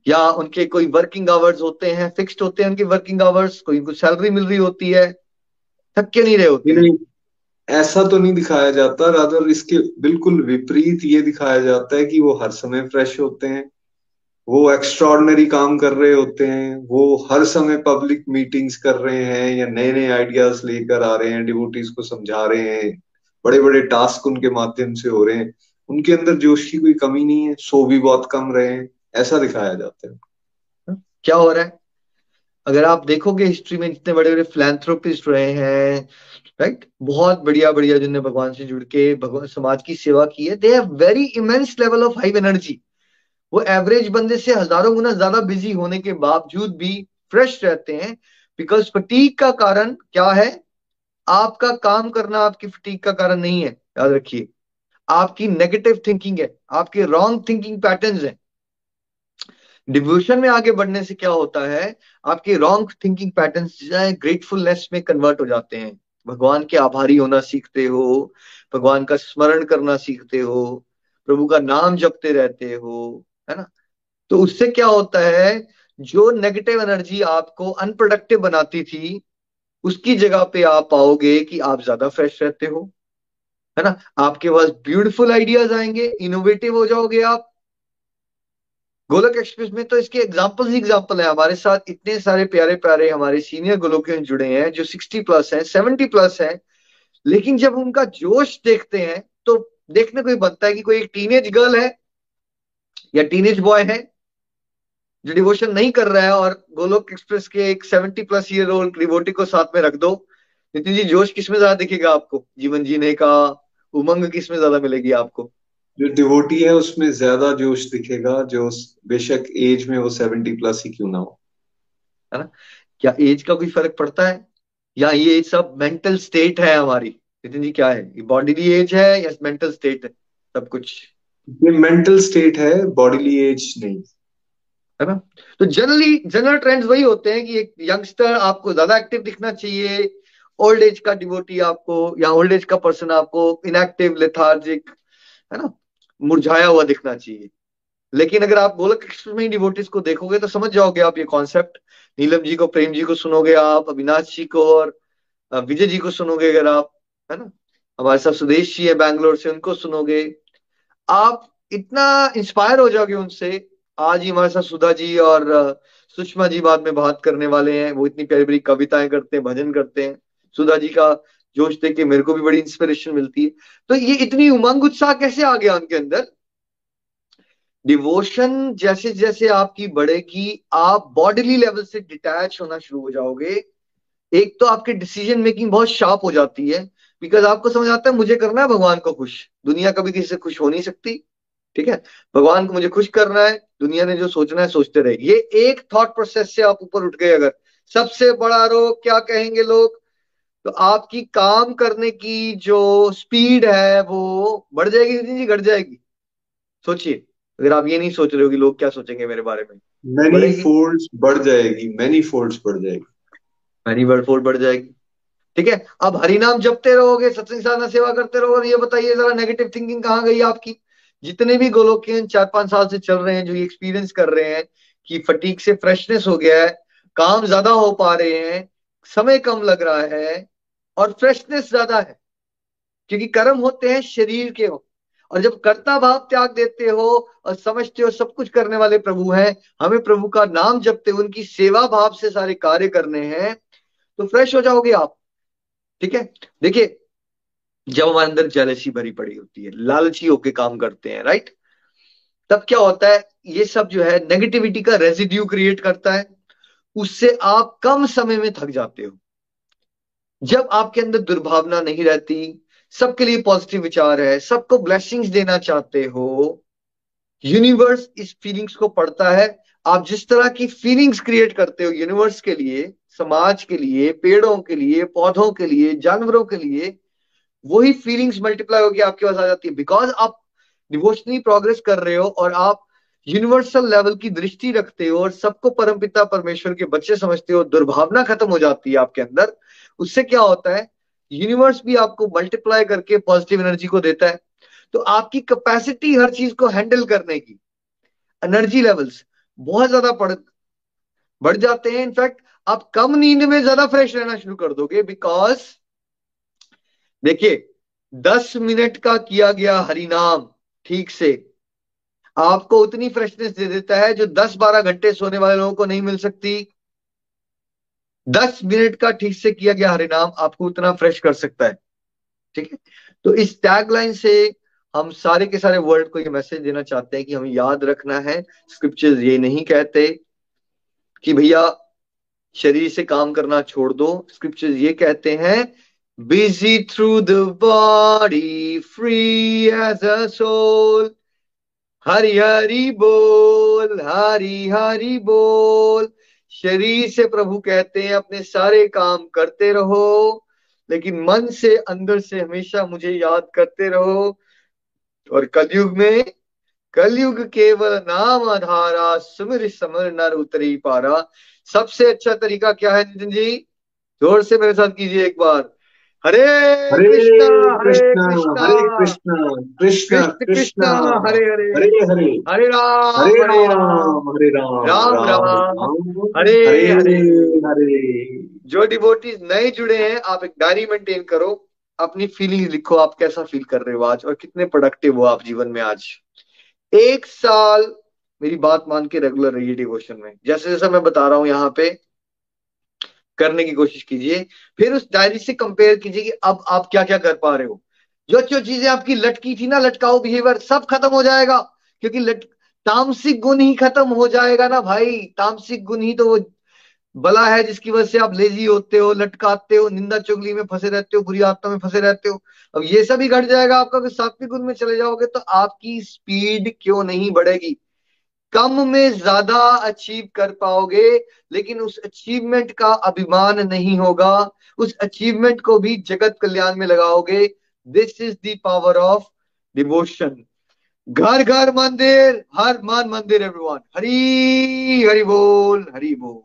या उनके कोई वर्किंग आवर्स होते हैं फिक्स्ड होते हैं, उनके वर्किंग आवर्स कोई उनको सैलरी मिल रही होती है, थक के नहीं रहे होते? नहीं ऐसा तो नहीं दिखाया जाता रादर इसके बिल्कुल विपरीत ये दिखाया जाता है कि वो हर समय फ्रेश होते हैं, वो एक्स्ट्रॉर्डनरी काम कर रहे होते हैं, वो हर समय पब्लिक मीटिंग्स कर रहे हैं या नए नए आइडियाज़ लेकर आ रहे हैं डिवोटीज को समझा रहे हैं बड़े बड़े टास्क उनके माध्यम से हो रहे हैं, उनके अंदर जोश की कोई कमी नहीं है, सो भी बहुत कम रहे हैं, ऐसा दिखाया जाता है। क्या हो रहा है? अगर आप देखोगे हिस्ट्री में जितने बड़े बड़े फिलेंथ्रोपिस्ट रहे हैं राइट बहुत बढ़िया बढ़िया जिनने भगवान से जुड़ के भगवान, समाज की सेवा की है। They have very immense level of high energy वो एवरेज बंदे से हज़ारों गुना ज़्यादा बिज़ी होने के बावजूद भी फ्रेश रहते हैं बिकॉज़ फटीक का कारण क्या है? आपका काम करना आपकी फटीक का कारण नहीं है। याद रखिए। आपकी नेगेटिव थिंकिंग है। आपके रॉन्ग थिंकिंग पैटर्न है। डिवोशन में आगे बढ़ने से क्या होता है? आपके रॉन्ग थिंकिंग पैटर्न ग्रेटफुलनेस में कन्वर्ट हो जाते हैं। भगवान के आभारी होना सीखते हो, भगवान का स्मरण करना सीखते हो, प्रभु का नाम जपते रहते हो, है ना? तो उससे क्या होता है, जो नेगेटिव एनर्जी आपको अनप्रोडक्टिव बनाती थी, उसकी जगह पे आप पाओगे कि आप ज़्यादा फ्रेश रहते हो, है ना? आपके पास ब्यूटीफुल आइडियाज़ आएँगे इनोवेटिव हो जाओगे आप गोलक एक्सप्रेस में तो इसके एग्ज़ाम्पल ही एग्ज़ाम्पल है। हमारे साथ इतने सारे प्यारे प्यारे हमारे सीनियर गोलोकियन जुड़े हैं, जो सिक्सटी प्लस हैं सेवेंटी प्लस हैं। लेकिन जब उनका जोश देखते हैं तो देखने को ही बनता है कि कोई एक टीनेज गर्ल है या टीनेज बॉय है, जो डिवोशन नहीं कर रहा है और गोलोक एक्सप्रेस के एक seventy plus year old devotee को साथ में रख दो। नितिन जी, जोश किसमें ज़्यादा दिखेगा आपको? जीवन जीने का, उमंग किसमें ज़्यादा मिलेगी आपको? जो डिवोटी है उसमें ज़्यादा जोश दिखेगा जो बेशक एज में वो सेवेंटी प्लस ही क्यों ना हो। है ना? क्या एज का कोई फ़र्क पड़ता है? या ये सब मेंटल स्टेट है हमारी? नितिन जी क्या है? ये बॉडीली एज है या मेंटल स्टेट है? सब कुछ। ये मेंटल स्टेट है बॉडीली एज नहीं। है ना? तो जनरली जनरल ट्रेंड्स वही होते हैं कि एक यंगस्टर आपको ज़्यादा एक्टिव दिखना चाहिए ओल्ड एज का डिवोटी आपको या ओल्ड एज का पर्सन आपको इनएक्टिव लेथार्जिक है ना? मुरझाया हुआ दिखना चाहिए। लेकिन अगर आप गोलक एक्सप्रेस में डिवोटिस को देखोगे तो समझ जाओगे आप ये कॉन्सेप्ट नीलम जी को, प्रेम जी को सुनोगे आप, अविनाश जी को और विजय जी को सुनोगे अगर आप, है ना? हमारे साथ सुदेश जी है बैंगलोर से, उनको सुनोगे। आप इतना इंस्पायर हो जाओगे उनसे। आज ही हमारे साथ सुधा जी और सुषमा जी बाद में बात करने वाले हैं। वो इतनी प्यारी प्यारी कविताएँ करते हैं, भजन करते हैं। सुधा जी का जोश देख के मेरे को भी बड़ी इंस्पिरेशन मिलती है। तो ये इतनी उमंग उत्साह कैसे आ गया उनके अंदर? डिवोशन जैसे जैसे आपकी बढ़ेगी, आप बॉडीली लेवल से डिटैच होना शुरू हो जाओगे। एक तो आपकी डिसीज़न मेकिंग बहुत शार्प हो जाती है बिकॉज़ आपको समझ आता है मुझे करना है, भगवान को खुश। दुनिया कभी किसी से खुश हो नहीं सकती, ठीक है? भगवान को मुझे खुश करना है, दुनिया ने जो सोचना है सोचते रहे। ये एक थॉट प्रोसेस से आप ऊपर उठ गए अगर। सबसे बड़ा रोग क्या कहेंगे लोग? तो आपकी काम करने की जो स्पीड है वो बढ़ जाएगी नितिन जी? घट जाएगी? सोचिए। अगर आप ये नहीं सोच रहे हो कि लोग क्या सोचेंगे मेरे बारे में। मैनी फोल्ड्स बढ़ जाएगी मैनी फोल्ड्स बढ़ जाएगी। मैनी वर्ड फोल्ड बढ़ जाएगी। ठीक है? अब हरिनाम जपते रहोगे सत्संग साधना सेवा करते रहोगे ये बताइए जरा नेगेटिव थिंकिंग कहाँ गई आपकी? जितने भी गोलोकियन चार पाँच साल से चल रहे हैं जो ये एक्सपीरियंस कर रहे हैं कि फटीक से फ्रेशनेस हो गया है काम ज़्यादा हो पा रहे हैं समय कम लग रहा है और फ्रेशनेस ज़्यादा है, क्योंकि कर्म होते हैं शरीर के हो। और जब कर्ता भाव त्याग देते हो और समझते हो सब कुछ करने वाले प्रभु हैं, हमें प्रभु का नाम जपते उनकी सेवा भाव से सारे कार्य करने हैं तो फ्रेश हो जाओगे आप। ठीक है? देखिए, जब हमारे अंदर जेलसी भरी पड़ी होती है, लालची होके काम करते हैं राइट तब क्या होता है, ये सब जो है नेगेटिविटी का रेजिड्यू क्रिएट करता है, उससे आप कम समय में थक जाते हो। जब आपके अंदर दुर्भावना नहीं रहती, सबके लिए पॉजिटिव विचार है, सबको ब्लेसिंग्स देना चाहते हो यूनिवर्स इस फीलिंग्स को पढ़ता है। आप जिस तरह की फीलिंग्स क्रिएट करते हो यूनिवर्स के लिए, समाज के लिए, पेड़ों के लिए, पौधों के लिए, जानवरों के लिए, वही फीलिंग्स मल्टीप्लाई होकर आपके पास आ जाती है। बिकॉज़ आप डिवोशनली प्रोग्रेस कर रहे हो और आप यूनिवर्सल लेवल की दृष्टि रखते हो और सबको परमपिता परमेश्वर के बच्चे समझते हो, दुर्भावना खत्म हो जाती है आपके अंदर। उससे क्या होता है? यूनिवर्स भी आपको मल्टीप्लाई करके पॉजिटिव एनर्जी को देता है। तो आपकी कैपेसिटी हर चीज़ को हैंडल करने की एनर्जी लेवल्स बहुत ज़्यादा बढ़ जाते हैं। इनफैक्ट आप कम नींद में ज़्यादा फ्रेश रहना शुरू कर दोगे बिकॉज़ देखिए, दस मिनट का किया गया हरिनाम ठीक से आपको उतनी फ्रेशनेस दे देता है जो दस बारह घंटे सोने वाले लोगों को नहीं मिल सकती। दस मिनट का ठीक से किया गया हरिनाम आपको उतना फ्रेश कर सकता है। ठीक है? तो इस टैगलाइन से हम सारे के सारे वर्ल्ड को ये मैसेज देना चाहते हैं कि हमें याद रखना है। स्क्रिप्चर्स ये नहीं कहते कि भैया शरीर से काम करना छोड़ दो। स्क्रिप्चर्स ये कहते हैं busy through the body free as a soul Hari Hari बोल, हरी हरी बोल। शरीर से प्रभु कहते हैं, अपने सारे काम करते रहो, लेकिन मन से, अंदर से हमेशा मुझे याद करते रहो। और कलयुग में, कलयुग केवल नाम आधारा, सुमिर समर नर उतरी पारा। सबसे अच्छा तरीका क्या है, नितिन जी? ज़ोर से मेरे साथ कीजिए एक बार। हरे कृष्णा हरे कृष्णा हरे कृष्णा कृष्ण कृष्ण हरे हरे। हरे हरे। हरे राम हरे राम। हरे राम राम राम हरे हरे हरे। हरे जो डिवोटीज नए जुड़े हैं आप एक डायरी मेंटेन करो। अपनी फीलिंग लिखो आप कैसा फील कर रहे हो आज और कितने प्रोडक्टिव हो आप जीवन में आज। एक साल मेरी बात मान के रेगुलर रहिए डिवोशन में। जैसे जैसा मैं बता रहा हूँ यहाँ पे करने की कोशिश कीजिए। फिर उस डायरी से कंपेयर कीजिए कि अब आप क्या क्या कर पा रहे हो। जो जो चीज़ें आपकी लटकी थी ना लटकाओ बिहेवियर सब खत्म हो जाएगा। क्योंकि लट तामसिक गुण ही खत्म हो जाएगा ना भाई। तामसिक गुण ही तो वो बला है जिसकी वजह से आप लेजी होते हो, लटकाते हो, निंदा चुगली में फंसे रहते हो, बुरी आदतों में फंसे रहते हो। अब ये सब ही घट जाएगा आपका। सात्विक गुण में चले जाओगे तो आपकी स्पीड क्यों नहीं बढ़ेगी? कम में ज़्यादा अचीव कर पाओगे, लेकिन उस अचीवमेंट का अभिमान नहीं होगा। उस अचीवमेंट को भी जगत कल्याण में लगाओगे। This is the power of devotion घर घर मंदिर, हर मान मंदिर एवरीवन हरी, हरि बोल हरि बोल।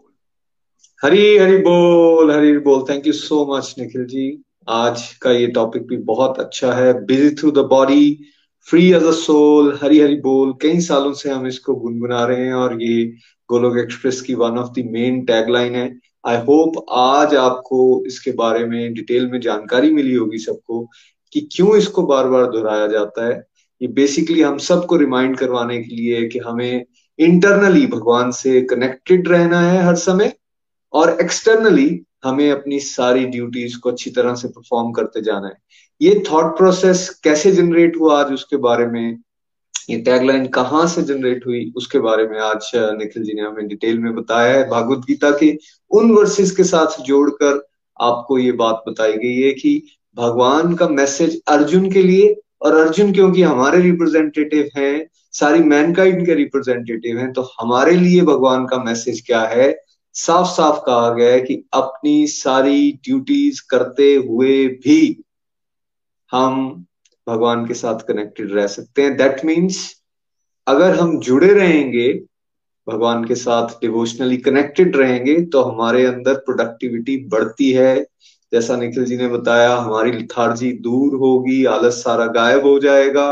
हरी हरी बोल हरी बोल। Thank you so much Nikhil ji आज का ये टॉपिक भी बहुत अच्छा है। Busy through the body free as a soul Hari Hari बोल कई सालों से हम इसको गुनगुना रहे हैं और ये गोलोक एक्सप्रेस की one of the main tagline है आई होप आज आपको इसके बारे में डिटेल में जानकारी मिली होगी सबको कि क्यों इसको बार बार दोहराया जाता है ये बेसिकली हम सबको रिमाइंड करवाने के लिए कि हमें इंटरनली भगवान से कनेक्टेड रहना है हर समय और एक्सटर्नली हमें अपनी सारी ड्यूटीज़ को अच्छी तरह से परफॉर्म करते जाना है। ये थॉट प्रोसेस कैसे जनरेट हुआ आज उसके बारे में? ये टैगलाइन कहाँ से जनरेट हुई उसके बारे में आज निखिल जी ने हमें डिटेल में बताया है। भागवत गीता के उन वर्सेस के साथ जोड़कर आपको ये बात बताई गई है कि भगवान का मैसेज अर्जुन के लिए और अर्जुन क्योंकि हमारे रिप्रेजेंटेटिव हैं, सारी मैनकाइंड के रिप्रेजेंटेटिव हैं तो हमारे लिए भगवान का मैसेज क्या है? साफ़ साफ़ कहा गया है कि अपनी सारी ड्यूटीज़ करते हुए भी हम भगवान के साथ कनेक्टेड रह सकते हैं। दैट मीन्स अगर हम जुड़े रहेंगे, भगवान के साथ डिवोशनली कनेक्टेड रहेंगे तो हमारे अंदर प्रोडक्टिविटी बढ़ती है। जैसा निखिल जी ने बताया, हमारी लिथार्जी दूर होगी, आलस सारा गायब हो जाएगा।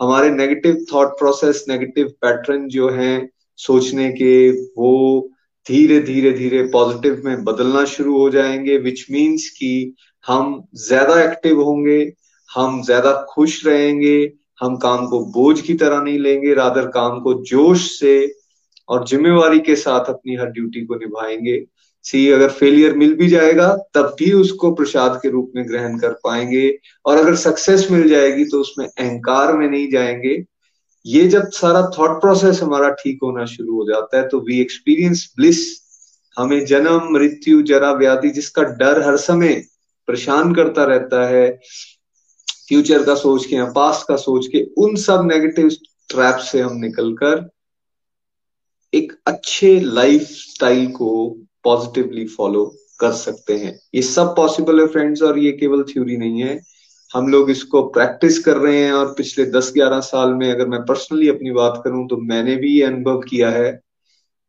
हमारे negative thought process negative pattern जो हैं, सोचने के वो धीरे धीरे धीरे पॉजिटिव में बदलना शुरू हो जाएँगे विच मीन्स कि हम ज़्यादा एक्टिव होंगे, हम ज़्यादा खुश रहेंगे, हम काम को बोझ की तरह नहीं लेंगे रादर काम को जोश से और जिम्मेवारी के साथ अपनी हर ड्यूटी को निभाएँगे। सी अगर फेलियर मिल भी जाएगा, तब भी उसको प्रसाद के रूप में ग्रहण कर पाएँगे और अगर सक्सेस मिल जाएगी तो उसमें अहंकार में नहीं जाएँगे। ये जब सारा थॉट प्रोसेस हमारा ठीक होना शुरू हो जाता है तो वी एक्सपीरियंस ब्लिस हमें जन्म, मृत्यु, जरा व्याधि, जिसका डर हर समय परेशान करता रहता है फ्यूचर का सोच के या पास्ट का सोच के, उन सब नेगेटिव ट्रैप से हम निकलकर एक अच्छे लाइफ स्टाइल को पॉजिटिवली फॉलो कर सकते हैं। ये सब पॉसिबल है फ्रेंड्स और ये केवल थ्योरी नहीं है। हम लोग इसको प्रैक्टिस कर रहे हैं और पिछले 10-11 साल में अगर मैं पर्सनली अपनी बात करूँ तो मैंने भी ये अनुभव किया है।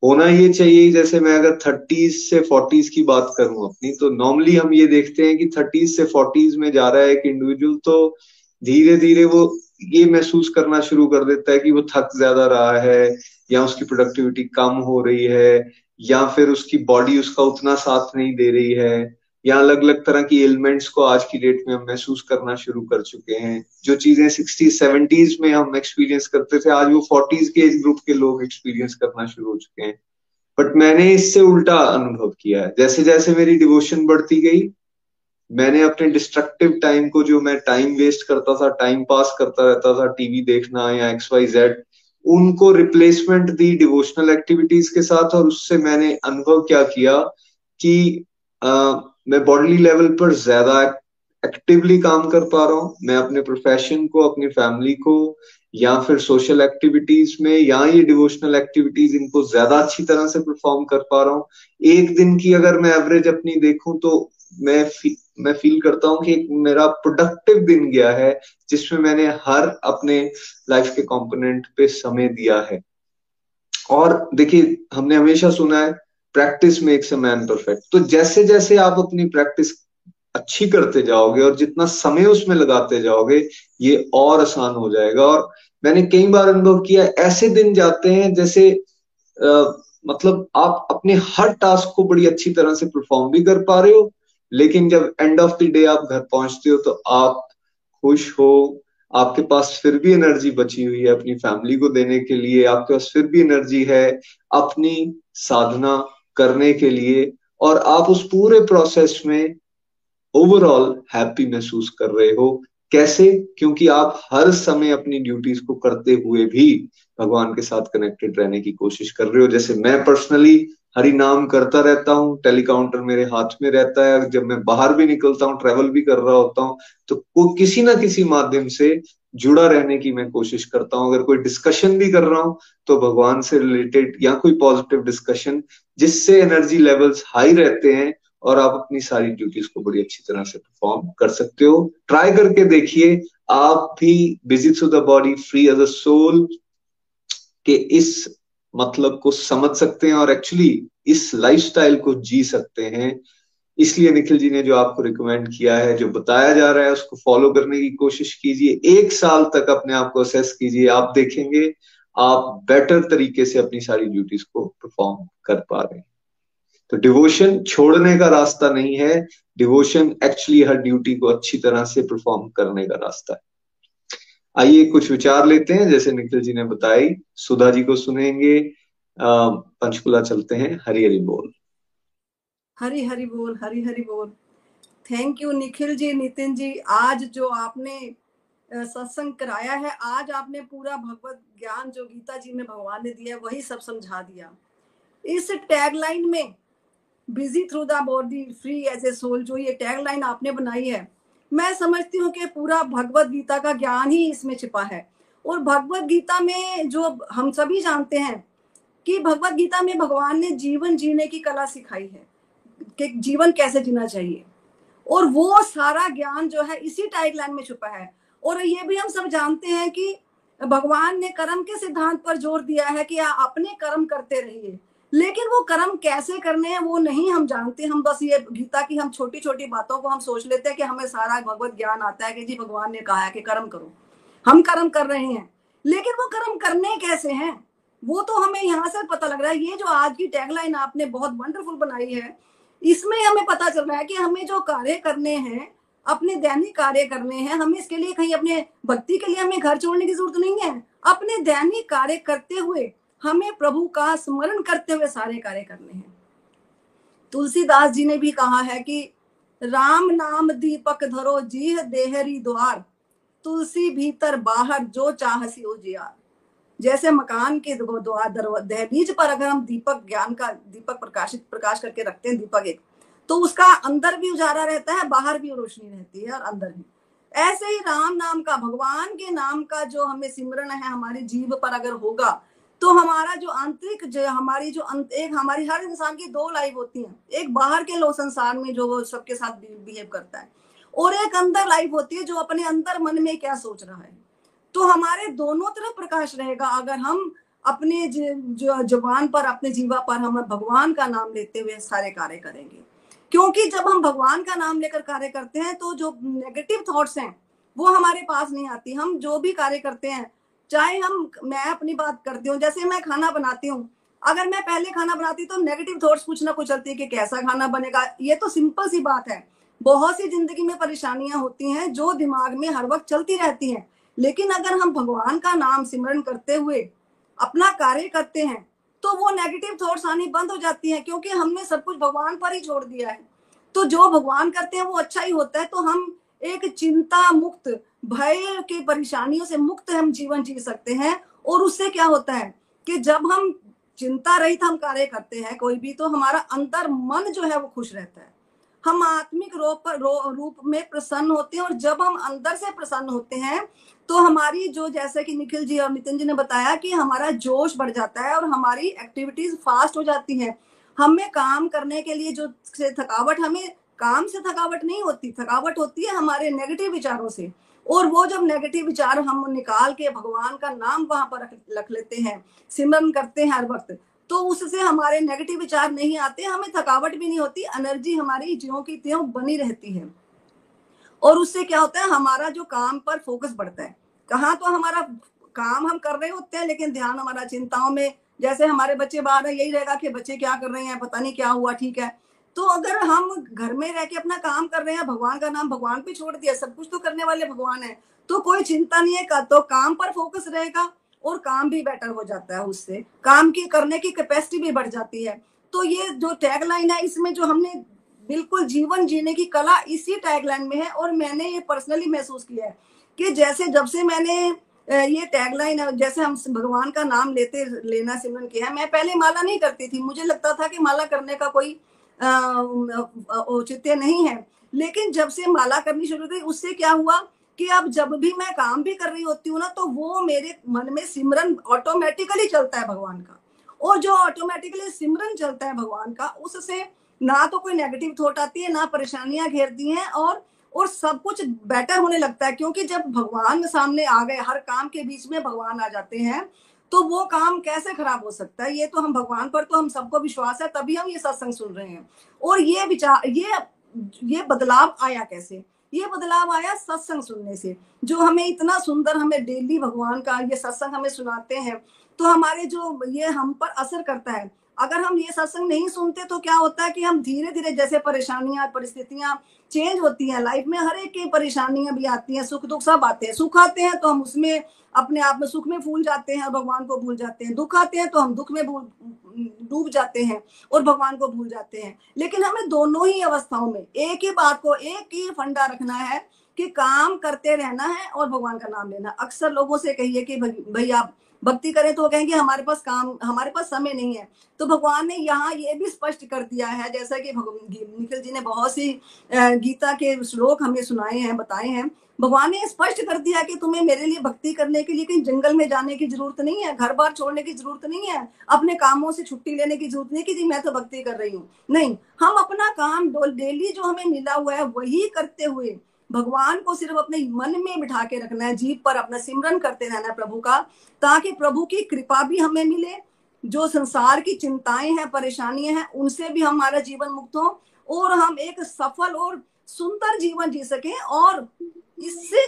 होना ये चाहिए जैसे मैं अगर थर्टीज से फोर्टीज की बात करूँ अपनी तो नॉर्मली हम ये देखते हैं कि थर्टीज से फोर्टीज में जा रहा है एक इंडिविजुअल तो धीरे धीरे वो ये महसूस करना शुरू कर देता है कि वो थक ज़्यादा रहा है, या उसकी प्रोडक्टिविटी कम हो रही है, या फिर उसकी बॉडी उसका उतना साथ नहीं दे रही है। या अलग अलग तरह की एलिमेंट्स को आज की डेट में हम महसूस करना शुरू कर चुके हैं। जो चीज़ें सिक्सटी सेवेंटीज में हम एक्सपीरियंस करते थे आज वो फोर्टीज के एज ग्रुप के लोग एक्सपीरियंस करना शुरू हो चुके हैं। बट मैंने इससे उल्टा अनुभव किया है। जैसे जैसे मेरी डिवोशन बढ़ती गई मैंने अपने डिस्ट्रक्टिव टाइम को जो मैं टाइम वेस्ट करता था टाइम पास करता रहता था टीवी देखना या एक्स वाई जेड उनको रिप्लेसमेंट दी डिवोशनल एक्टिविटीज़ के साथ और उससे मैंने अनुभव क्या किया कि आ, मैं बॉडली लेवल पर ज़्यादा एक्टिवली काम कर पा रहा हूँ। मैं अपने प्रोफेशन को अपनी फैमिली को या फिर सोशल एक्टिविटीज़ में या ये डिवोशनल एक्टिविटीज़ इनको ज़्यादा अच्छी तरह से परफॉर्म कर पा रहा हूँ। एक दिन की अगर मैं एवरेज अपनी देखूँ तो मैं फ़ी, मैं फील करता हूँ कि एक मेरा प्रोडक्टिव दिन गया है जिसमें मैंने हर अपने लाइफ के कंपोनेंट पे समय दिया है। और देखिए हमने हमेशा सुना है practice makes a man perfect तो जैसे जैसे आप अपनी प्रैक्टिस अच्छी करते जाओगे और जितना समय उसमें लगाते जाओगे ये और आसान हो जाएगा। और मैंने कई बार अनुभव किया ऐसे दिन जाते हैं जैसे आ, मतलब आप अपने हर टास्क को बड़ी अच्छी तरह से परफॉर्म भी कर पा रहे हो लेकिन जब एंड ऑफ़ द डे आप घर पहुँचते हो तो आप खुश हो। आपके पास फिर भी एनर्जी बची हुई है अपनी फैमिली को देने के लिए आपके पास फिर भी एनर्जी है अपनी साधना करने के लिए और आप उस पूरे प्रोसेस में ओवरऑल हैप्पी महसूस कर रहे हो। कैसे? क्योंकि आप हर समय अपनी ड्यूटीज़ को करते हुए भी भगवान के साथ कनेक्टेड रहने की कोशिश कर रहे हो। जैसे मैं पर्सनली हरि नाम करता रहता हूँ टेलीकाउंटर मेरे हाथ में रहता है। जब मैं बाहर भी निकलता हूँ ट्रेवल भी कर रहा होता हूँ तो को किसी ना किसी माध्यम से जुड़ा रहने की मैं कोशिश करता हूँ। अगर कोई डिस्कशन भी कर रहा हूँ तो भगवान से रिलेटेड या कोई पॉजिटिव डिस्कशन जिससे एनर्जी लेवल्स हाई रहते हैं और आप अपनी सारी ड्यूटीज़ को बड़ी अच्छी तरह से परफॉर्म कर सकते हो। ट्राई करके देखिए, आप भी busy to the body free as a soul के इस मतलब को समझ सकते हैं और एक्चुअली इस लाइफस्टाइल को जी सकते हैं। इसलिए निखिल जी ने जो आपको रिकमेंड किया है, जो बताया जा रहा है, उसको फॉलो करने की कोशिश कीजिए। एक साल तक अपने आप को असेस कीजिए। आप देखेंगे, आप बेटर तरीके से अपनी सारी ड्यूटीज़ को परफॉर्म कर पा रहे हैं। तो डिवोशन छोड़ने का रास्ता नहीं है। डिवोशन एक्चुअली हर ड्यूटी को अच्छी तरह से परफॉर्म करने का रास्ता है। आइए कुछ विचार लेते हैं। जैसे निखिल जी ने बताई, सुधा जी को सुनेंगे। पंचकुला चलते हैं। हरी हरी बोल। हरी हरी बोल, हरी हरी बोल। थैंक यू निखिल जी नितिन जी, आज जो आपने सत्संग कराया है, आज आपने पूरा भगवत ज्ञान जो गीता जी में भगवान ने दिया वही सब समझा दिया। इस टैगलाइन में busy through the body free as a soul जो ये टैगलाइन आपने बनाई है, मैं समझती हूँ कि पूरा भगवत गीता का ज्ञान ही इसमें छिपा है। और भगवत गीता में जो हम सभी जानते हैं कि भगवत गीता में भगवान ने जीवन जीने की कला सिखाई है। कि जीवन कैसे जीना चाहिए? और वो सारा ज्ञान जो है इसी टाइटलाइन में छुपा है। और ये भी हम सब जानते हैं कि भगवान ने कर्म के सिद्धांत पर ज़ोर दिया है कि आप अपने कर्म करते रहिए। लेकिन वो कर्म कैसे करने हैं, वो नहीं हम जानते। हम बस ये गीता की हम छोटी छोटी बातों को हम सोच लेते हैं कि हमें सारा भगवत ज्ञान आता है कि जी भगवान ने कहा है कि कर्म करो। हम कर्म कर रहे हैं। लेकिन वो कर्म करने कैसे हैं? वो तो हमें यहाँ से पता लग रहा है। ये जो आज की टैगलाइन आपने बहुत वंडरफुल बनाई है इसमें हमें पता चल रहा है कि हमें जो कार्य करने हैं, अपने दैनिक कार्य करने हैं, हमें इसके लिए कहीं अपने भक्ति के लिए हमें घर छोड़ने की ज़रूरत नहीं है। अपने दैनिक कार्य करते हुए हमें प्रभु का स्मरण करते हुए सारे कार्य करने हैं। तुलसीदास जी ने भी कहा है कि, राम नाम दीपक धरो, जीह देहरी द्वार। तुलसी भीतर बाहर जो चाहसी हो उजियार। जैसे मकान के दहलीज पर अगर हम दीपक, ज्ञान का दीपक प्रकाशित, प्रकाश करके रखते हैं दीपक एक तो उसका अंदर भी उजाला रहता है, बाहर भी रोशनी रहती है और अंदर भी। ऐसे ही राम नाम का, भगवान के नाम का जो हमें सिमरण है, हमारी जीव पर अगर होगा तो हमारा जो आंतरिक जो, हमारी जो एक हमारी हर इंसान की दो लाइफ होती है। एक बाहर के लो संसार में जो वो सबके साथ बिहेव करता है, और एक अंदर लाइफ होती है जो अपने अंदर मन में क्या सोच रहा है। तो हमारे दोनों तरफ़ प्रकाश रहेगा। अगर हम अपने जो जवान पर, अपने जीवा पर हम भगवान का नाम लेते हुए सारे कार्य करेंगे। क्योंकि जब हम भगवान का नाम लेकर कार्य करते हैं तो जो नेगेटिव थॉट्स हैं, वो हमारे पास नहीं आती। हम जो भी कार्य करते हैं, चाहे हम, मैं अपनी बात करती हूँ, जैसे मैं खाना बनाती हूँ, अगर मैं पहले खाना बनाती तो नेगेटिव थॉट्स कुछ ना कुछ चलती है कि कैसा खाना बनेगा। ये तो सिंपल सी बात है। बहुत सी ज़िंदगी में परेशानियाँ होती हैं, जो दिमाग में हर वक्त चलती रहती हैं। लेकिन अगर हम भगवान का नाम सिमरण करते हुए अपना कार्य करते हैं तो वो नेगेटिव थॉट्स आनी बंद हो जाती हैं, क्योंकि हमने सब कुछ भगवान पर ही छोड़ दिया है। तो जो भगवान करते हैं, वो अच्छा ही होता है। तो हम एक चिंता मुक्त, भय के परेशानियों से मुक्त हम जीवन जी सकते हैं। और उससे क्या होता है कि जब हम चिंता रहित हम कार्य करते हैं, कोई भी तो हमारा अंतर मन जो है, वो खुश रहता है। हम आत्मिक रूप रूप में प्रसन्न होते हैं और जब हम अंदर से प्रसन्न होते हैं तो हमारी जो जैसे कि निखिल जी और नितिन जी ने बताया कि हमारा जोश बढ़ जाता है और हमारी एक्टिविटीज़ फास्ट हो जाती है। हमें काम करने के लिए जो से थकावट, हमें काम से थकावट नहीं होती, थकावट होती है हमारे नेगेटिव विचारों से। और वो जब नेगेटिव विचार हम निकाल के भगवान का नाम वहाँ पर रख लेते हैं, सिमरन करते हैं हर वक्त तो उससे हमारे नेगेटिव विचार नहीं आते हमें थकावट भी नहीं होती एनर्जी हमारी ज्यो की त्यों बनी रहती है। और उससे क्या होता है हमारा जो काम पर फोकस बढ़ता है। कहाँ तो हमारा काम हम कर रहे होते हैं लेकिन ध्यान हमारा चिंताओं में जैसे हमारे बच्चे बाहर है यही रहेगा कि बच्चे क्या कर रहे हैं पता नहीं क्या हुआ ठीक है। तो अगर हम घर में रह के अपना काम कर रहे हैं भगवान का नाम भगवान पे छोड़ दिया सब कुछ तो करने वाले भगवान है तो कोई चिंता नहीं है का, तो काम पर फोकस रहेगा। और काम भी बेटर हो जाता है उससे। काम की करने की कैपेसिटी भी बढ़ जाती है। तो ये जो टैगलाइन है, इसमें जो हमने बिल्कुल जीवन जीने की कला इसी टैगलाइन में है और मैंने ये पर्सनली महसूस किया है कि जैसे जब से मैंने ये टैग लाइन जैसे हम भगवान का नाम लेते, लेना सिमरन किया है, मैं पहले माला नहीं करती थी। मुझे लगता था कि माला करने का कोई औचित्य नहीं है। लेकिन जब से माला करनी शुरू की, उससे क्या हुआ कि अब जब भी मैं काम भी कर रही होती हूँ ना तो वो मेरे मन में सिमरन ऑटोमेटिकली चलता है भगवान का। और जो ऑटोमेटिकली सिमरन चलता है भगवान का, उससे ना तो कोई नेगेटिव थॉट आती है, ना परेशानियाँ घेरती हैं और और सब कुछ बेटर होने लगता है। क्योंकि जब भगवान सामने आ गए, हर काम के बीच में भगवान आ जाते हैं तो वो काम कैसे खराब हो सकता है? ये तो हम भगवान पर तो हम सबको विश्वास है, तभी हम ये सत्संग सुन रहे हैं। और ये विचार, ये ये बदलाव आया कैसे? ये बदलाव आया सत्संग सुनने से। जो हमें इतना सुंदर हमें डेली भगवान का ये सत्संग हमें सुनाते हैं तो हमारे जो ये हम पर असर करता है अगर हम ये सत्संग नहीं सुनते तो क्या होता है कि हम धीरे धीरे जैसे परेशानियाँ, परिस्थितियाँ चेंज होती हैं। लाइफ में हर एक की परेशानियाँ भी आती हैं सुख दुख सब आते हैं। सुख आते हैं तो हम उसमें, अपने आप में सुख में फूल जाते हैं और भगवान को भूल जाते हैं। दुख आते हैं तो हम दुख में भूल, डूब जाते हैं और भगवान को भूल जाते हैं। लेकिन हमें दोनों ही अवस्थाओं में एक ही बात को, एक ही फंडा रखना है कि काम करते रहना है और भगवान का नाम लेना अक्सर लोगों से कहिए कि भाई आप भक्ति करें तो वो कहेंगे हमारे पास काम, हमारे पास समय नहीं है। तो भगवान ने यहाँ ये भी स्पष्ट कर दिया है, जैसा कि निखिल जी ने बहुत सी गीता के श्लोक हमें सुनाए हैं, बताए हैं। भगवान ने स्पष्ट कर दिया कि तुम्हें मेरे लिए भक्ति करने के लिए कहीं जंगल में जाने की ज़रूरत नहीं है, घर बार छोड़ने की ज़रूरत नहीं है, अपने कामों से छुट्टी लेने की ज़रूरत नहीं कि जी मैं तो भक्ति कर रही हूँ। नहीं, हम अपना काम डेली जो हमें मिला हुआ है, वही करते हुए भगवान को सिर्फ़ अपने मन में बिठा के रखना है जीप पर अपना सिमरन करते रहना है प्रभु का, ताकि प्रभु की कृपा भी हमें मिले। जो संसार की चिंताएँ हैं, परेशानियाँ हैं, उनसे भी हमारा जीवन मुक्त हो और हम एक सफल और सुंदर जीवन जी सके। और इससे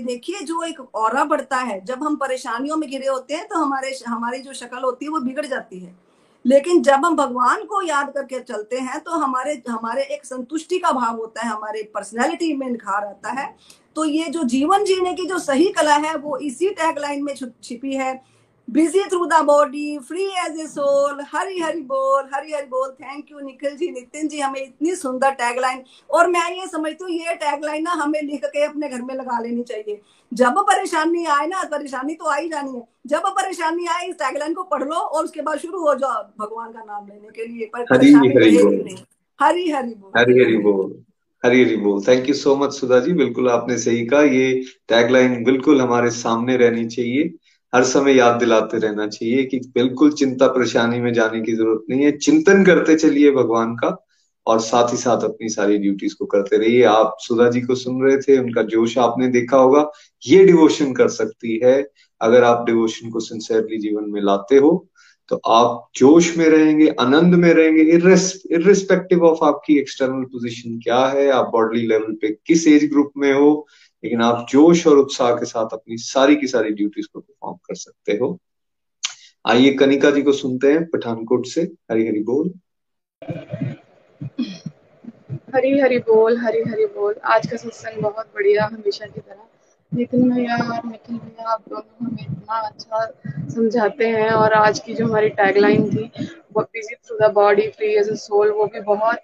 देखिए, जो एक और बढ़ता है, जब हम परेशानियों में घिरे होते हैं तो हमारे, हमारी जो शक्ल होती है, वो बिगड़ जाती है। लेकिन जब हम भगवान को याद करके चलते हैं तो हमारे हमारे एक संतुष्टि का भाव होता है, हमारे पर्सनैलिटी में निखार आता है। तो ये जो जीवन जीने की जो सही कला है, वो इसी टैगलाइन में छिपी है। Busy through the body free as a soul Hari Hari बोल हरी हरी बोल थैंक यू निखिल जी नितिन जी हमें इतनी सुंदर टैगलाइन और मैं ये समझती हूँ ये टैगलाइन ना हमें लिख के अपने घर में लगा लेनी चाहिए। जब परेशानी आए ना परेशानी तो आई जानी है। जब परेशानी आए इस टैगलाइन को पढ़ लो और उसके बाद शुरू हो जाओ भगवान का नाम लेने के लिए। पर हरी हरी बोल। हरी हरी बोल। हरी हरी बोल। हरी हरी बोल। Thank you so much Sudha ji बिल्कुल आपने सही कहा। ये टैगलाइन बिल्कुल हमारे सामने रहनी चाहिए। हर समय याद दिलाते रहना चाहिए कि बिल्कुल चिंता परेशानी में जाने की ज़रूरत नहीं है। चिंतन करते चलिए भगवान का और साथ ही साथ अपनी सारी ड्यूटीज़ को करते रहिए। आप सुधा जी को सुन रहे थे, उनका जोश आपने देखा होगा। ये डिवोशन कर सकती है। अगर आप डिवोशन को सिंसियरली जीवन में लाते हो तो आप जोश में रहेंगे, आनंद में रहेंगे। इरिस्पेक्टिव ऑफ़ आपकी एक्सटर्नल पोजीशन क्या है, आप बॉडी लेवल पे किस एज ग्रुप में हो लेकिन आप जोश और उत्साह के साथ अपनी सारी की सारी ड्यूटीज़ को परफॉर्म कर सकते हो। आइए कनिका जी को सुनते हैं पठानकोट से। हरी हरी बोल। हरी हरी बोल हरी हरी बोल। आज का सत्संग बहुत बढ़िया हमेशा की तरह। नितिन भैया और निखिल भैया आप दोनों हमें इतना अच्छा समझाते हैं और आज की जो हमारी टैगलाइन थी busy through the body free as a soul वो भी बहुत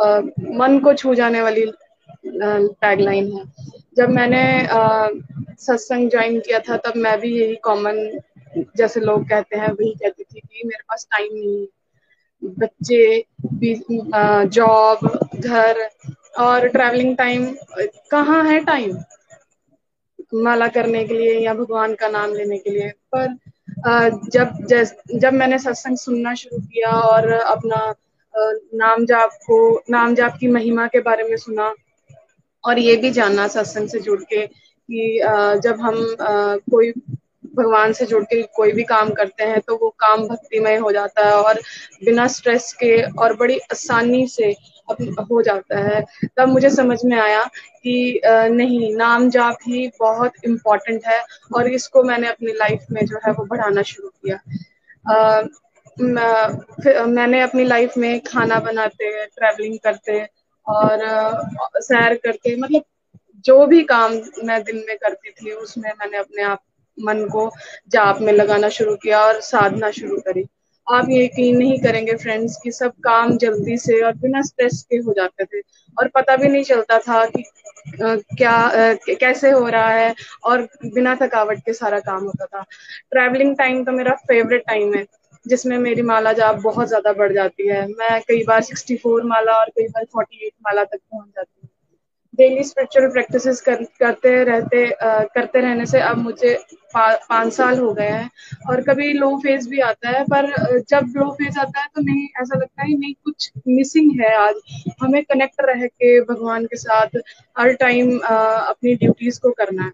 आ, मन को छू जाने वाली टैगलाइन है। जब मैंने सत्संग ज्वाइन किया था, तब मैं भी यही कॉमन जैसे लोग कहते हैं, वही कहती थी कि मेरे पास टाइम नहीं बच्चे जॉब घर और ट्रैवलिंग टाइम कहाँ है टाइम माला करने के लिए या भगवान का नाम लेने के लिए। पर जब जब मैंने सत्संग सुनना शुरू किया और अपना नाम जाप को नाम जाप की महिमा के बारे में सुना और ये भी जानना सत्संग से जुड़ के कि जब हम कोई भगवान से जुड़ के कोई भी काम करते हैं तो वो काम भक्तिमय हो जाता है और बिना स्ट्रेस के और बड़ी आसानी से हो जाता है। तब मुझे समझ में आया कि नहीं नाम जाप ही बहुत इम्पोर्टेंट है और इसको मैंने अपनी लाइफ में जो है वो बढ़ाना शुरू किया। आ, मैंने अपनी लाइफ में खाना बनाते ट्रैवलिंग करते और सैर करते मतलब जो भी काम मैं दिन में करती थी, उसमें मैंने अपने आप, मन को जाप में लगाना शुरू किया और साधना शुरू करी। आप ये यकीन नहीं करेंगे फ्रेंड्स कि सब काम जल्दी से और बिना स्ट्रेस के हो जाते थे। और पता भी नहीं चलता था कि क्या कैसे हो रहा है और बिना थकावट के सारा काम होता था। ट्रैवलिंग टाइम तो मेरा फेवरेट टाइम है। जिसमें मेरी माला जाप बहुत ज़्यादा बढ़ जाती है। मैं कई बार 64 माला और कई बार 48 माला तक पहुँच जाती हूँ। डेली स्पिरिचुअल प्रैक्टिसेस कर, करते रहते आ, करते रहने से अब मुझे पाँच साल हो गए हैं और कभी लो फ़ेज़ भी आता है पर जब लो फ़ेज़ आता है तो नहीं ऐसा लगता है नहीं कुछ मिसिंग है आज। हमें कनेक्ट रह के भगवान के साथ हर टाइम अपनी ड्यूटीज़ को करना है।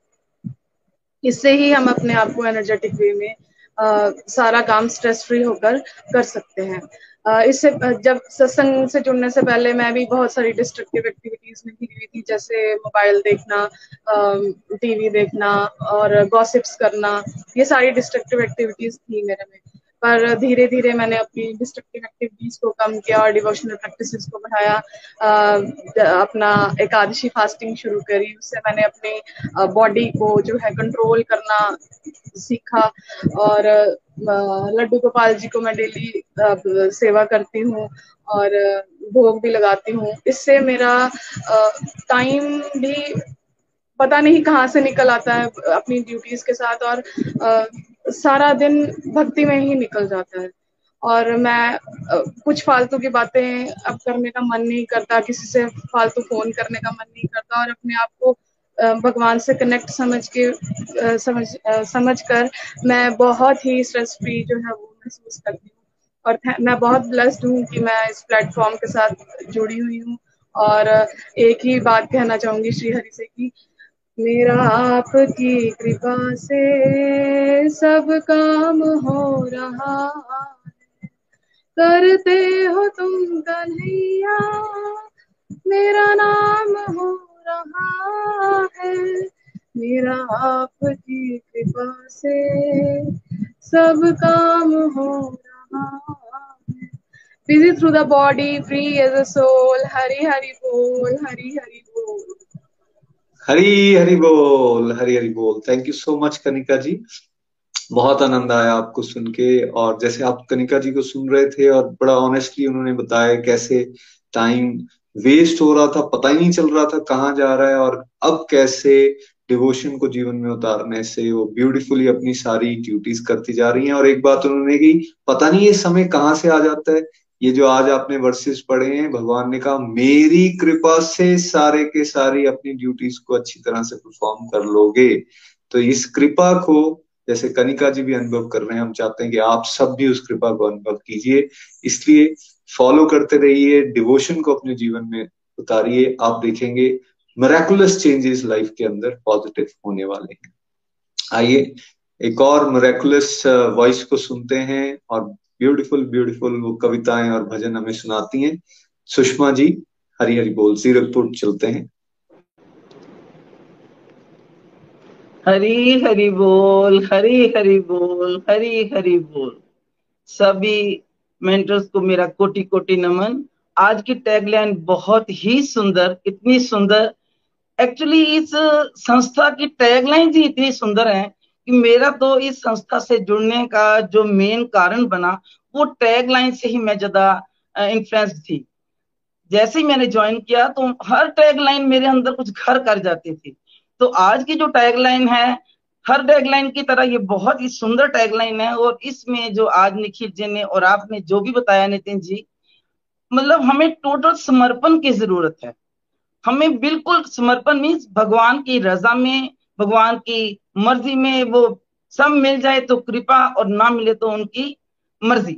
इससे ही हम अपने आप को एनर्जेटिक वे में सारा काम स्ट्रेस फ्री होकर कर सकते हैं। इससे जब सत्संग से जुड़ने से पहले मैं भी बहुत सारी डिस्ट्रक्टिव एक्टिविटीज़ में घिरी हुई थी, जैसे मोबाइल देखना टीवी देखना और गॉसिप्स करना, ये सारी डिस्ट्रक्टिव एक्टिविटीज़ थी मेरे में। पर धीरे धीरे मैंने अपनी डिस्ट्रक्टिव एक्टिविटीज़ को कम किया और डिवोशनल प्रैक्टिसेस को बढ़ाया। अपना एकादशी फास्टिंग शुरू करी। उससे मैंने अपनी बॉडी को जो है कंट्रोल करना सीखा और लड्डू गोपाल जी को मैं डेली सेवा करती हूँ और भोग भी लगाती हूँ। इससे मेरा टाइम भी पता नहीं कहाँ से निकल आता है अपनी ड्यूटीज़ के साथ और सारा दिन भक्ति में ही निकल जाता है। और मैं कुछ फालतू की बातें अब करने का मन नहीं करता, किसी से फालतू फ़ोन करने का मन नहीं करता और अपने आप को भगवान से कनेक्ट समझ के समझ समझ कर मैं बहुत ही स्ट्रेस फ्री जो है वो महसूस करती हूँ। और मैं बहुत ब्लेस्ड हूँ कि मैं इस प्लेटफॉर्म के साथ जुड़ी हुई हूँ। और एक ही बात कहना चाहूँगी श्री हरि से कि मेरा आपकी कृपा से सब काम हो रहा करते हो तुम गलिया, मेरा नाम हो रहा है। मेरा आपकी कृपा से सब काम हो रहा है। Busy through the body free as a soul Hari Hari बोल, हरी हरी हरी हरी बोल, हरी हरी बोल। Thank you so much Kanika ji. बहुत आनंद आया आपको सुन के, और जैसे आप कनिका जी को सुन रहे थे, और बड़ा ऑनेस्टली उन्होंने बताया कैसे टाइम वेस्ट हो रहा था, पता ही नहीं चल रहा था कहाँ जा रहा है, और अब कैसे डिवोशन को जीवन में उतारने से वो ब्यूटीफुली अपनी सारी ड्यूटीज़ करती जा रही हैं। और एक बात उन्होंने की, पता नहीं ये समय कहाँ से आ जाता है ये जो आज आपने वर्सेस पढ़े हैं, भगवान ने कहा, मेरी कृपा से सारे के सारी अपनी ड्यूटीज़ को अच्छी तरह से परफॉर्म कर लोगे। तो इस कृपा को, जैसे कनिका जी भी अनुभव कर रहे हैं, हम चाहते हैं कि आप सब भी उस कृपा को अनुभव कीजिए। इसलिए फॉलो करते रहिए डिवोशन को अपने जीवन में उतारिए। आप देखेंगे मेरेकुलस चेंजेस लाइफ के अंदर पॉजिटिव होने वाले हैं। आइए, एक और मेरेकुलस वॉइस को सुनते हैं और ब्यूटीफुल ब्यूटीफुल वो कविताएँ और भजन हमें सुनाती हैं। सुषमा जी हरी हरी बोल जीरकपुर चलते हैं। हरी हरी बोल हरी हरी बोल हरी हरी बोल। सभी मेंटर्स को मेरा कोटि कोटि नमन। आज की टैगलाइन बहुत ही सुंदर, इतनी सुंदर। एक्चुअली इस संस्था की टैगलाइन ही इतनी सुंदर है। कि मेरा तो इस संस्था से जुड़ने का जो मेन कारण बना, वो टैग लाइन से ही मैं ज़्यादा इन्फ्लुएंस थी। जैसे ही मैंने ज्वाइन किया तो हर टैग लाइन मेरे अंदर कुछ घर कर जाती थी। तो आज की जो टैग लाइन है, हर टैग लाइन की तरह ये बहुत ही सुंदर टैग लाइन है और इसमें जो आज निखिल जी ने और आपने जो भी बताया नितिन जी मतलब हमें टोटल समर्पण की ज़रूरत है। हमें बिल्कुल समर्पण मीन्स भगवान की रजा में भगवान की मर्ज़ी में वो सब मिल जाए तो कृपा और ना मिले तो उनकी मर्ज़ी।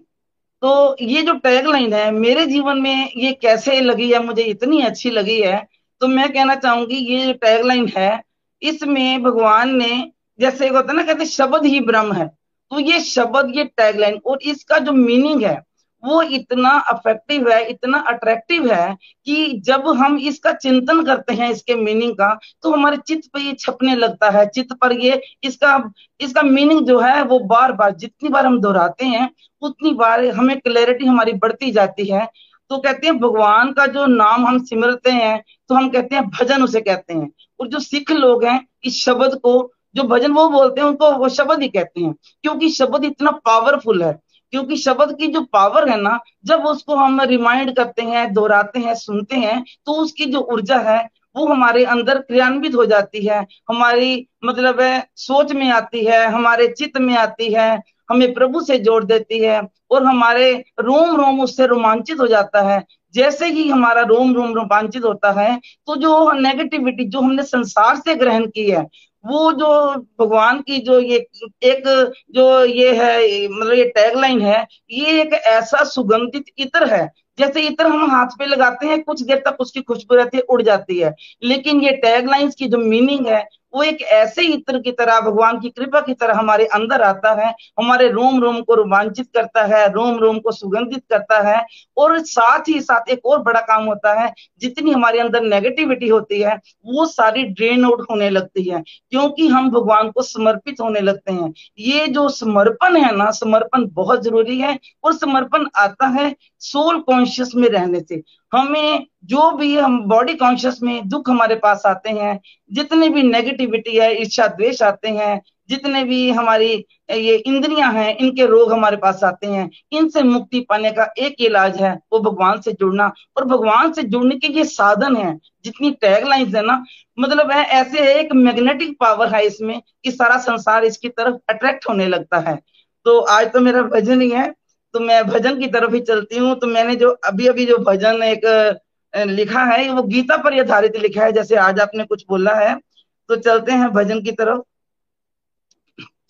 तो ये जो टैग लाइन है, मेरे जीवन में ये कैसे लगी है, मुझे इतनी अच्छी लगी है। तो मैं कहना चाहूँगी, ये जो टैग लाइन है, इसमें भगवान ने जैसे होता है ना, कहते शब्द ही ब्रह्म है। तो ये शब्द, ये टैग लाइन और इसका जो मीनिंग है वो इतना अफेक्टिव है, इतना अट्रैक्टिव है कि जब हम इसका चिंतन करते हैं, इसके मीनिंग का तो हमारे चित्त पे ये छपने लगता है। चित्त पर ये, इसका इसका मीनिंग जो है, वो बार बार जितनी बार हम दोहराते हैं, उतनी बार हमें क्लैरिटी हमारी बढ़ती जाती है। तो कहते हैं, भगवान का जो नाम हम सिमरते हैं तो हम कहते हैं, भजन उसे कहते हैं। और जो सिख लोग हैं, इस शब्द को, जो भजन वो बोलते हैं, उनको वो शब्द ही कहते हैं, क्योंकि शब्द इतना पावरफुल है। क्योंकि शब्द की जो पावर है ना, जब उसको हम रिमाइंड करते हैं, दोहराते हैं, सुनते हैं तो उसकी जो ऊर्जा है, वो हमारे अंदर क्रियान्वित हो जाती है। हमारी मतलब है, सोच में आती है, हमारे चित्त में आती है, हमें प्रभु से जोड़ देती है, और हमारे रोम रोम उससे रोमांचित हो जाता है। जैसे ही हमारा रोम रोम रोमांचित होता है तो जो नेगेटिविटी जो हमने संसार से ग्रहण की है वो जो भगवान की जो ये एक जो ये है मतलब ये टैगलाइन है, ये एक ऐसा सुगंधित इतर है, जैसे इतर हम हाथ पे लगाते हैं, कुछ देर तक उसकी खुशबू रहती है, उड़ जाती है। लेकिन ये टैगलाइंस की जो मीनिंग है वो एक ऐसे इत्र की तरह, भगवान की कृपा की तरह हमारे अंदर आता है, हमारे रोम रोम को रोमांचित करता है रोम रोम को सुगंधित करता है, और साथ ही साथ एक और बड़ा काम होता है, जितनी हमारे अंदर नेगेटिविटी होती है, वो सारी ड्रेन आउट होने लगती है, क्योंकि हम भगवान को समर्पित होने लगते हैं। ये जो समर्पण है ना, समर्पण बहुत ज़रूरी है, और समर्पण आता है सोल कॉन्शियस में रहने से। हमें जो भी हम बॉडी कॉन्शियस में दुख हमारे पास आते हैं, जितने भी नेगेटिविटी है इच्छा द्वेष आते हैं, जितने भी हमारी ये इंद्रियाँ हैं, इनके रोग हमारे पास आते हैं, इनसे मुक्ति पाने का एक इलाज है, वो भगवान से जुड़ना। और भगवान से जुड़ने के ये साधन है, जितनी टैगलाइंस है ना मतलब है, ऐसे है, एक मैग्नेटिक पावर है इसमें कि सारा संसार इसकी तरफ़ अट्रैक्ट होने लगता है। तो आज तो मेरा भजन ही है। तो मैं भजन की तरफ़ ही चलती हूँ। तो मैंने जो अभी अभी जो भजन एक लिखा है, वो गीता पर आधारित लिखा है, जैसे आज आपने कुछ बोला है। तो चलते हैं भजन की तरफ़।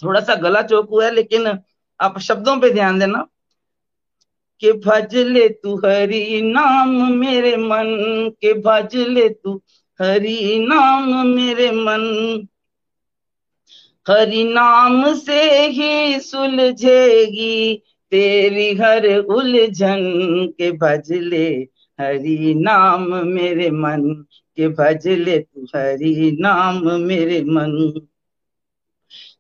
थोड़ा सा गला चौक हुआ है, लेकिन आप शब्दों पे ध्यान देना। के भज ले तू हरि नाम मेरे मन, के भज ले तू हरि नाम मेरे मन। हरि नाम से ही सुलझेगी तेरी हर उलझन के भजले, हरि नाम मेरे मन के भजले, तू हरि नाम मेरे मन।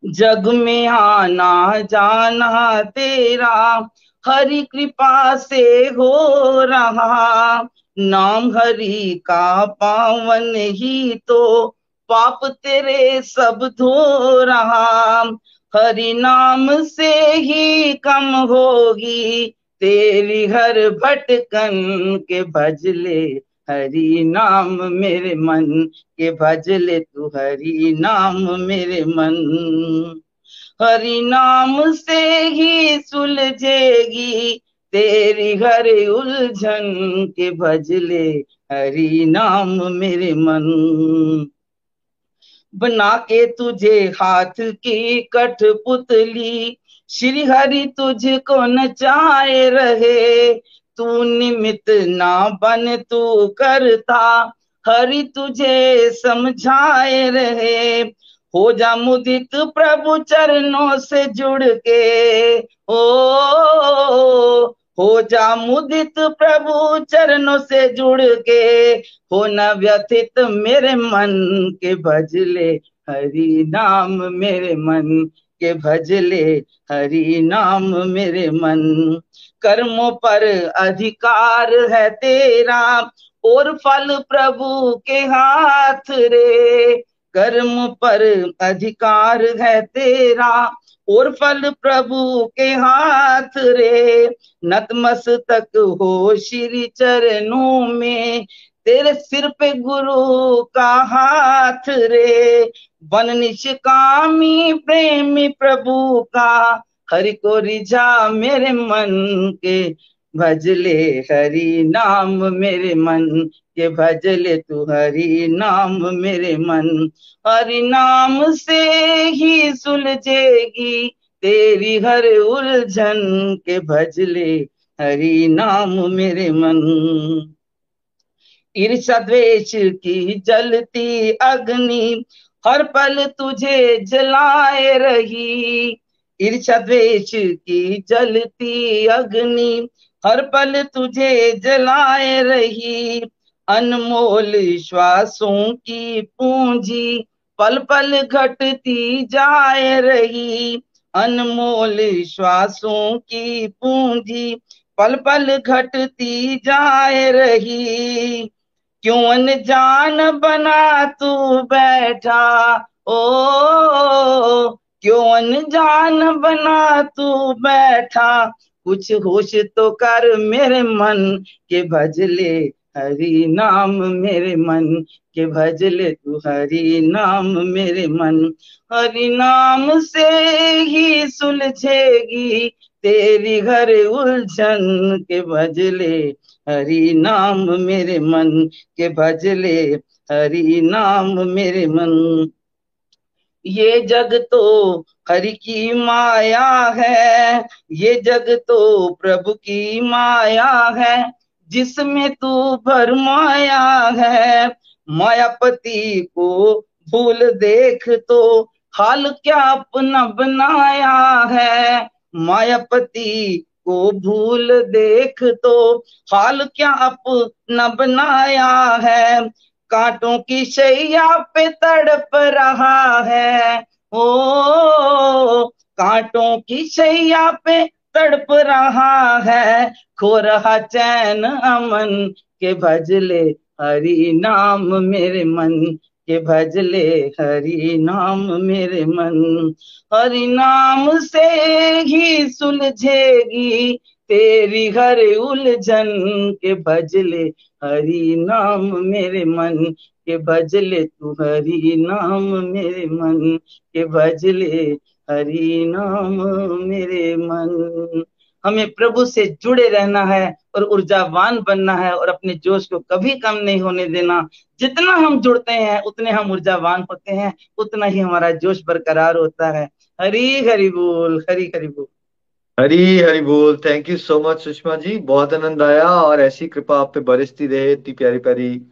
जग में आना जाना तेरा, हरि कृपा से हो रहा। नाम हरि का पावन ही तो पाप तेरे सब धो रहा। हरि नाम से ही कम होगी, तेरी हर भटकन के भजले। हरि नाम मेरे मन के भजले, तू हरि नाम मेरे मन। हरि नाम से ही सुलझेगी, तेरी हर उलझन के भजले। हरि नाम मेरे मन। बना के तुझे हाथ की कठपुतली श्री हरि तुझको नचाए रहे। तू निमित ना बन तू करता। हरि तुझे समझाए रहे। हो जा मुदित प्रभु चरणों से जुड़ के। ओ हो जा मुदित प्रभु चरणों से जुड़ के, हो न व्यथित मेरे मन के भजले, हरि नाम मेरे मन के भजले, हरि नाम मेरे मन। कर्मों पर अधिकार है तेरा, और फल प्रभु के हाथ रे। कर्म पर अधिकार है तेरा और फल प्रभु के हाथ रे। नतमस्तक हो श्री चरणों में। तेरे सिर पे गुरु का हाथ रे। बन निष्कामी प्रेमी प्रभु का। हरि को रिझा मेरे मन के। भजले हरि नाम मेरे मन के भजले तू हरि नाम मेरे मन। हरि नाम से ही सुलझेगी तेरी हर उलझन के भजले। हरि नाम मेरे मन। ईर्षा द्वेष की जलती अग्नि, हर पल तुझे जलाए रही। ईर्षा द्वेष की जलती अग्नि, हर पल तुझे जलाए रही। अनमोल श्वासों की पूंजी पल पल घटती जाए रही। अनमोल श्वासों की पूंजी पल पल घटती जाए रही। क्यों अनजान बना तू बैठा? ओ, क्यों अनजान बना तू बैठा? कुछ होश तो कर मेरे मन के भजले हरि नाम मेरे मन, के भजले तू हरि नाम मेरे मन। हरि नाम से ही सुलझेगी तेरी घर उलझन, के भजले हरि नाम मेरे मन, के भजले हरि नाम मेरे मन। ये जग तो हरि की माया है, ये जग तो प्रभु की माया है। जिसमें तू भरमाया है। मायापति को भूल देख तो हाल क्या अपना बनाया है। मायापति को भूल देख तो हाल क्या अपना बनाया है। कांटों की शैया पे तड़प रहा है। ओ, कांटों की शैया पे तड़प रहा है, खो रहा चैन अमन के भजले हरि नाम मेरे मन, के भजले हरि नाम मेरे मन। हरि नाम से ही सुलझेगी तेरी हर उलझन, के भजले हरि नाम मेरे मन, के भजले तू हरि नाम मेरे मन, के भजले हरि नाम मेरे मन। हमें प्रभु से जुड़े रहना है और ऊर्जावान बनना है और अपने जोश को कभी कम नहीं होने देना। जितना हम जुड़ते हैं, उतने हम ऊर्जावान होते हैं, उतना ही हमारा जोश बरकरार होता है। हरी, हरि बोल, हरी, हरि बोल। हरी हरी बोल। Thank you so much Sushma ji. बहुत आनंद आया और ऐसी कृपा आप पे बरसती रहे, इतनी प्यारी प्यारी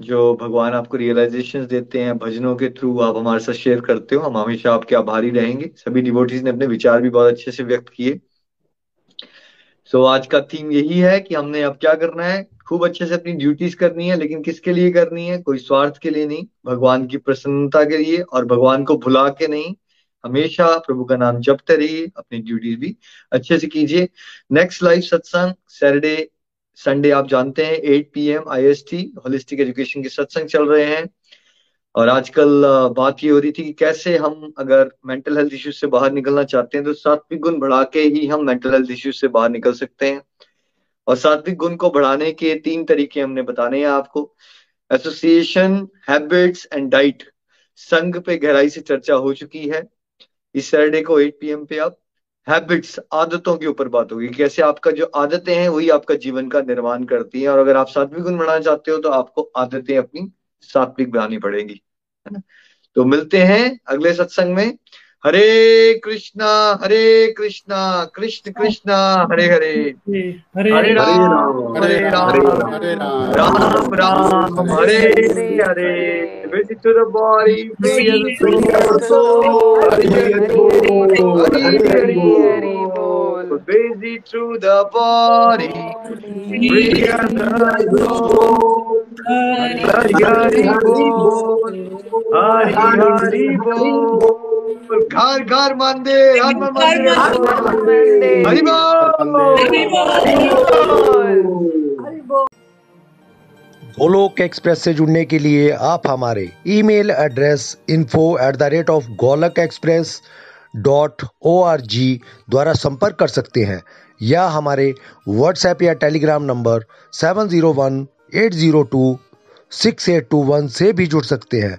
जो भगवान आपको रियलाइजेशन देते हैं भजनों के थ्रू आप हमारे साथ शेयर करते हो हम हमेशा आपके आभारी रहेंगे। सभी डिवोटीज ने अपने विचार भी बहुत अच्छे से व्यक्त किए। सो so, आज का थीम यही है कि हमने अब क्या करना है? खूब अच्छे से अपनी ड्यूटीज़ करनी है लेकिन किसके लिए करनी है? कोई स्वार्थ के लिए नहीं भगवान की प्रसन्नता के लिए और भगवान को भुला के नहीं। हमेशा प्रभु का नाम जपते रहिए अपनी ड्यूटीज़ भी अच्छे से कीजिए। नेक्स्ट लाइव सत्संग सैटरडे संडे आप जानते हैं 8 P M I S T holistic education के सत्संग चल रहे हैं। और आजकल बात ये हो रही थी कि कैसे हम अगर मेंटल हेल्थ इश्यूज़ से बाहर निकलना चाहते हैं तो सात्विक गुण बढ़ा के ही हम मेंटल हेल्थ इश्यूज़ से बाहर निकल सकते हैं। और सात्विक गुण को बढ़ाने के तीन तरीके हमने बताने हैं आपको। एसोसिएशन हैबिट्स एंड डाइट संघ पे गहराई से चर्चा हो चुकी है। इस सैटरडे को 8 पीएम पे आप हैबिट्स, आदतों के ऊपर बात होगी कैसे आपका जो आदतें हैं, वही आपका जीवन का निर्माण करती हैं। और अगर आप सात्विक गुण बनाना चाहते हो तो आपको आदतें अपनी सात्विक बनानी पड़ेगी, है ना? तो मिलते हैं अगले सत्संग में। Hare Krishna Hare Krishna Krishna Krishna Hare Hare. Hare Hare Ram Hare Ram Ram Ram. Hare Hare. Visit to the body free and free and soul Hare Hare Hare Hare Busy through the body, free and soul. Hari Hari Bo, Hari Hari Bo, Hari Hari Bo. घर घर मंदिर हर मंदिर हरि बोल। Golok express से जुड़ने के लिए आप हमारे email address info at the rate of Golok express dot O R G द्वारा संपर्क कर सकते हैं या हमारे व्हाट्सएप या Telegram number seven zero one eight zero two six eight two one से भी जुड़ सकते हैं।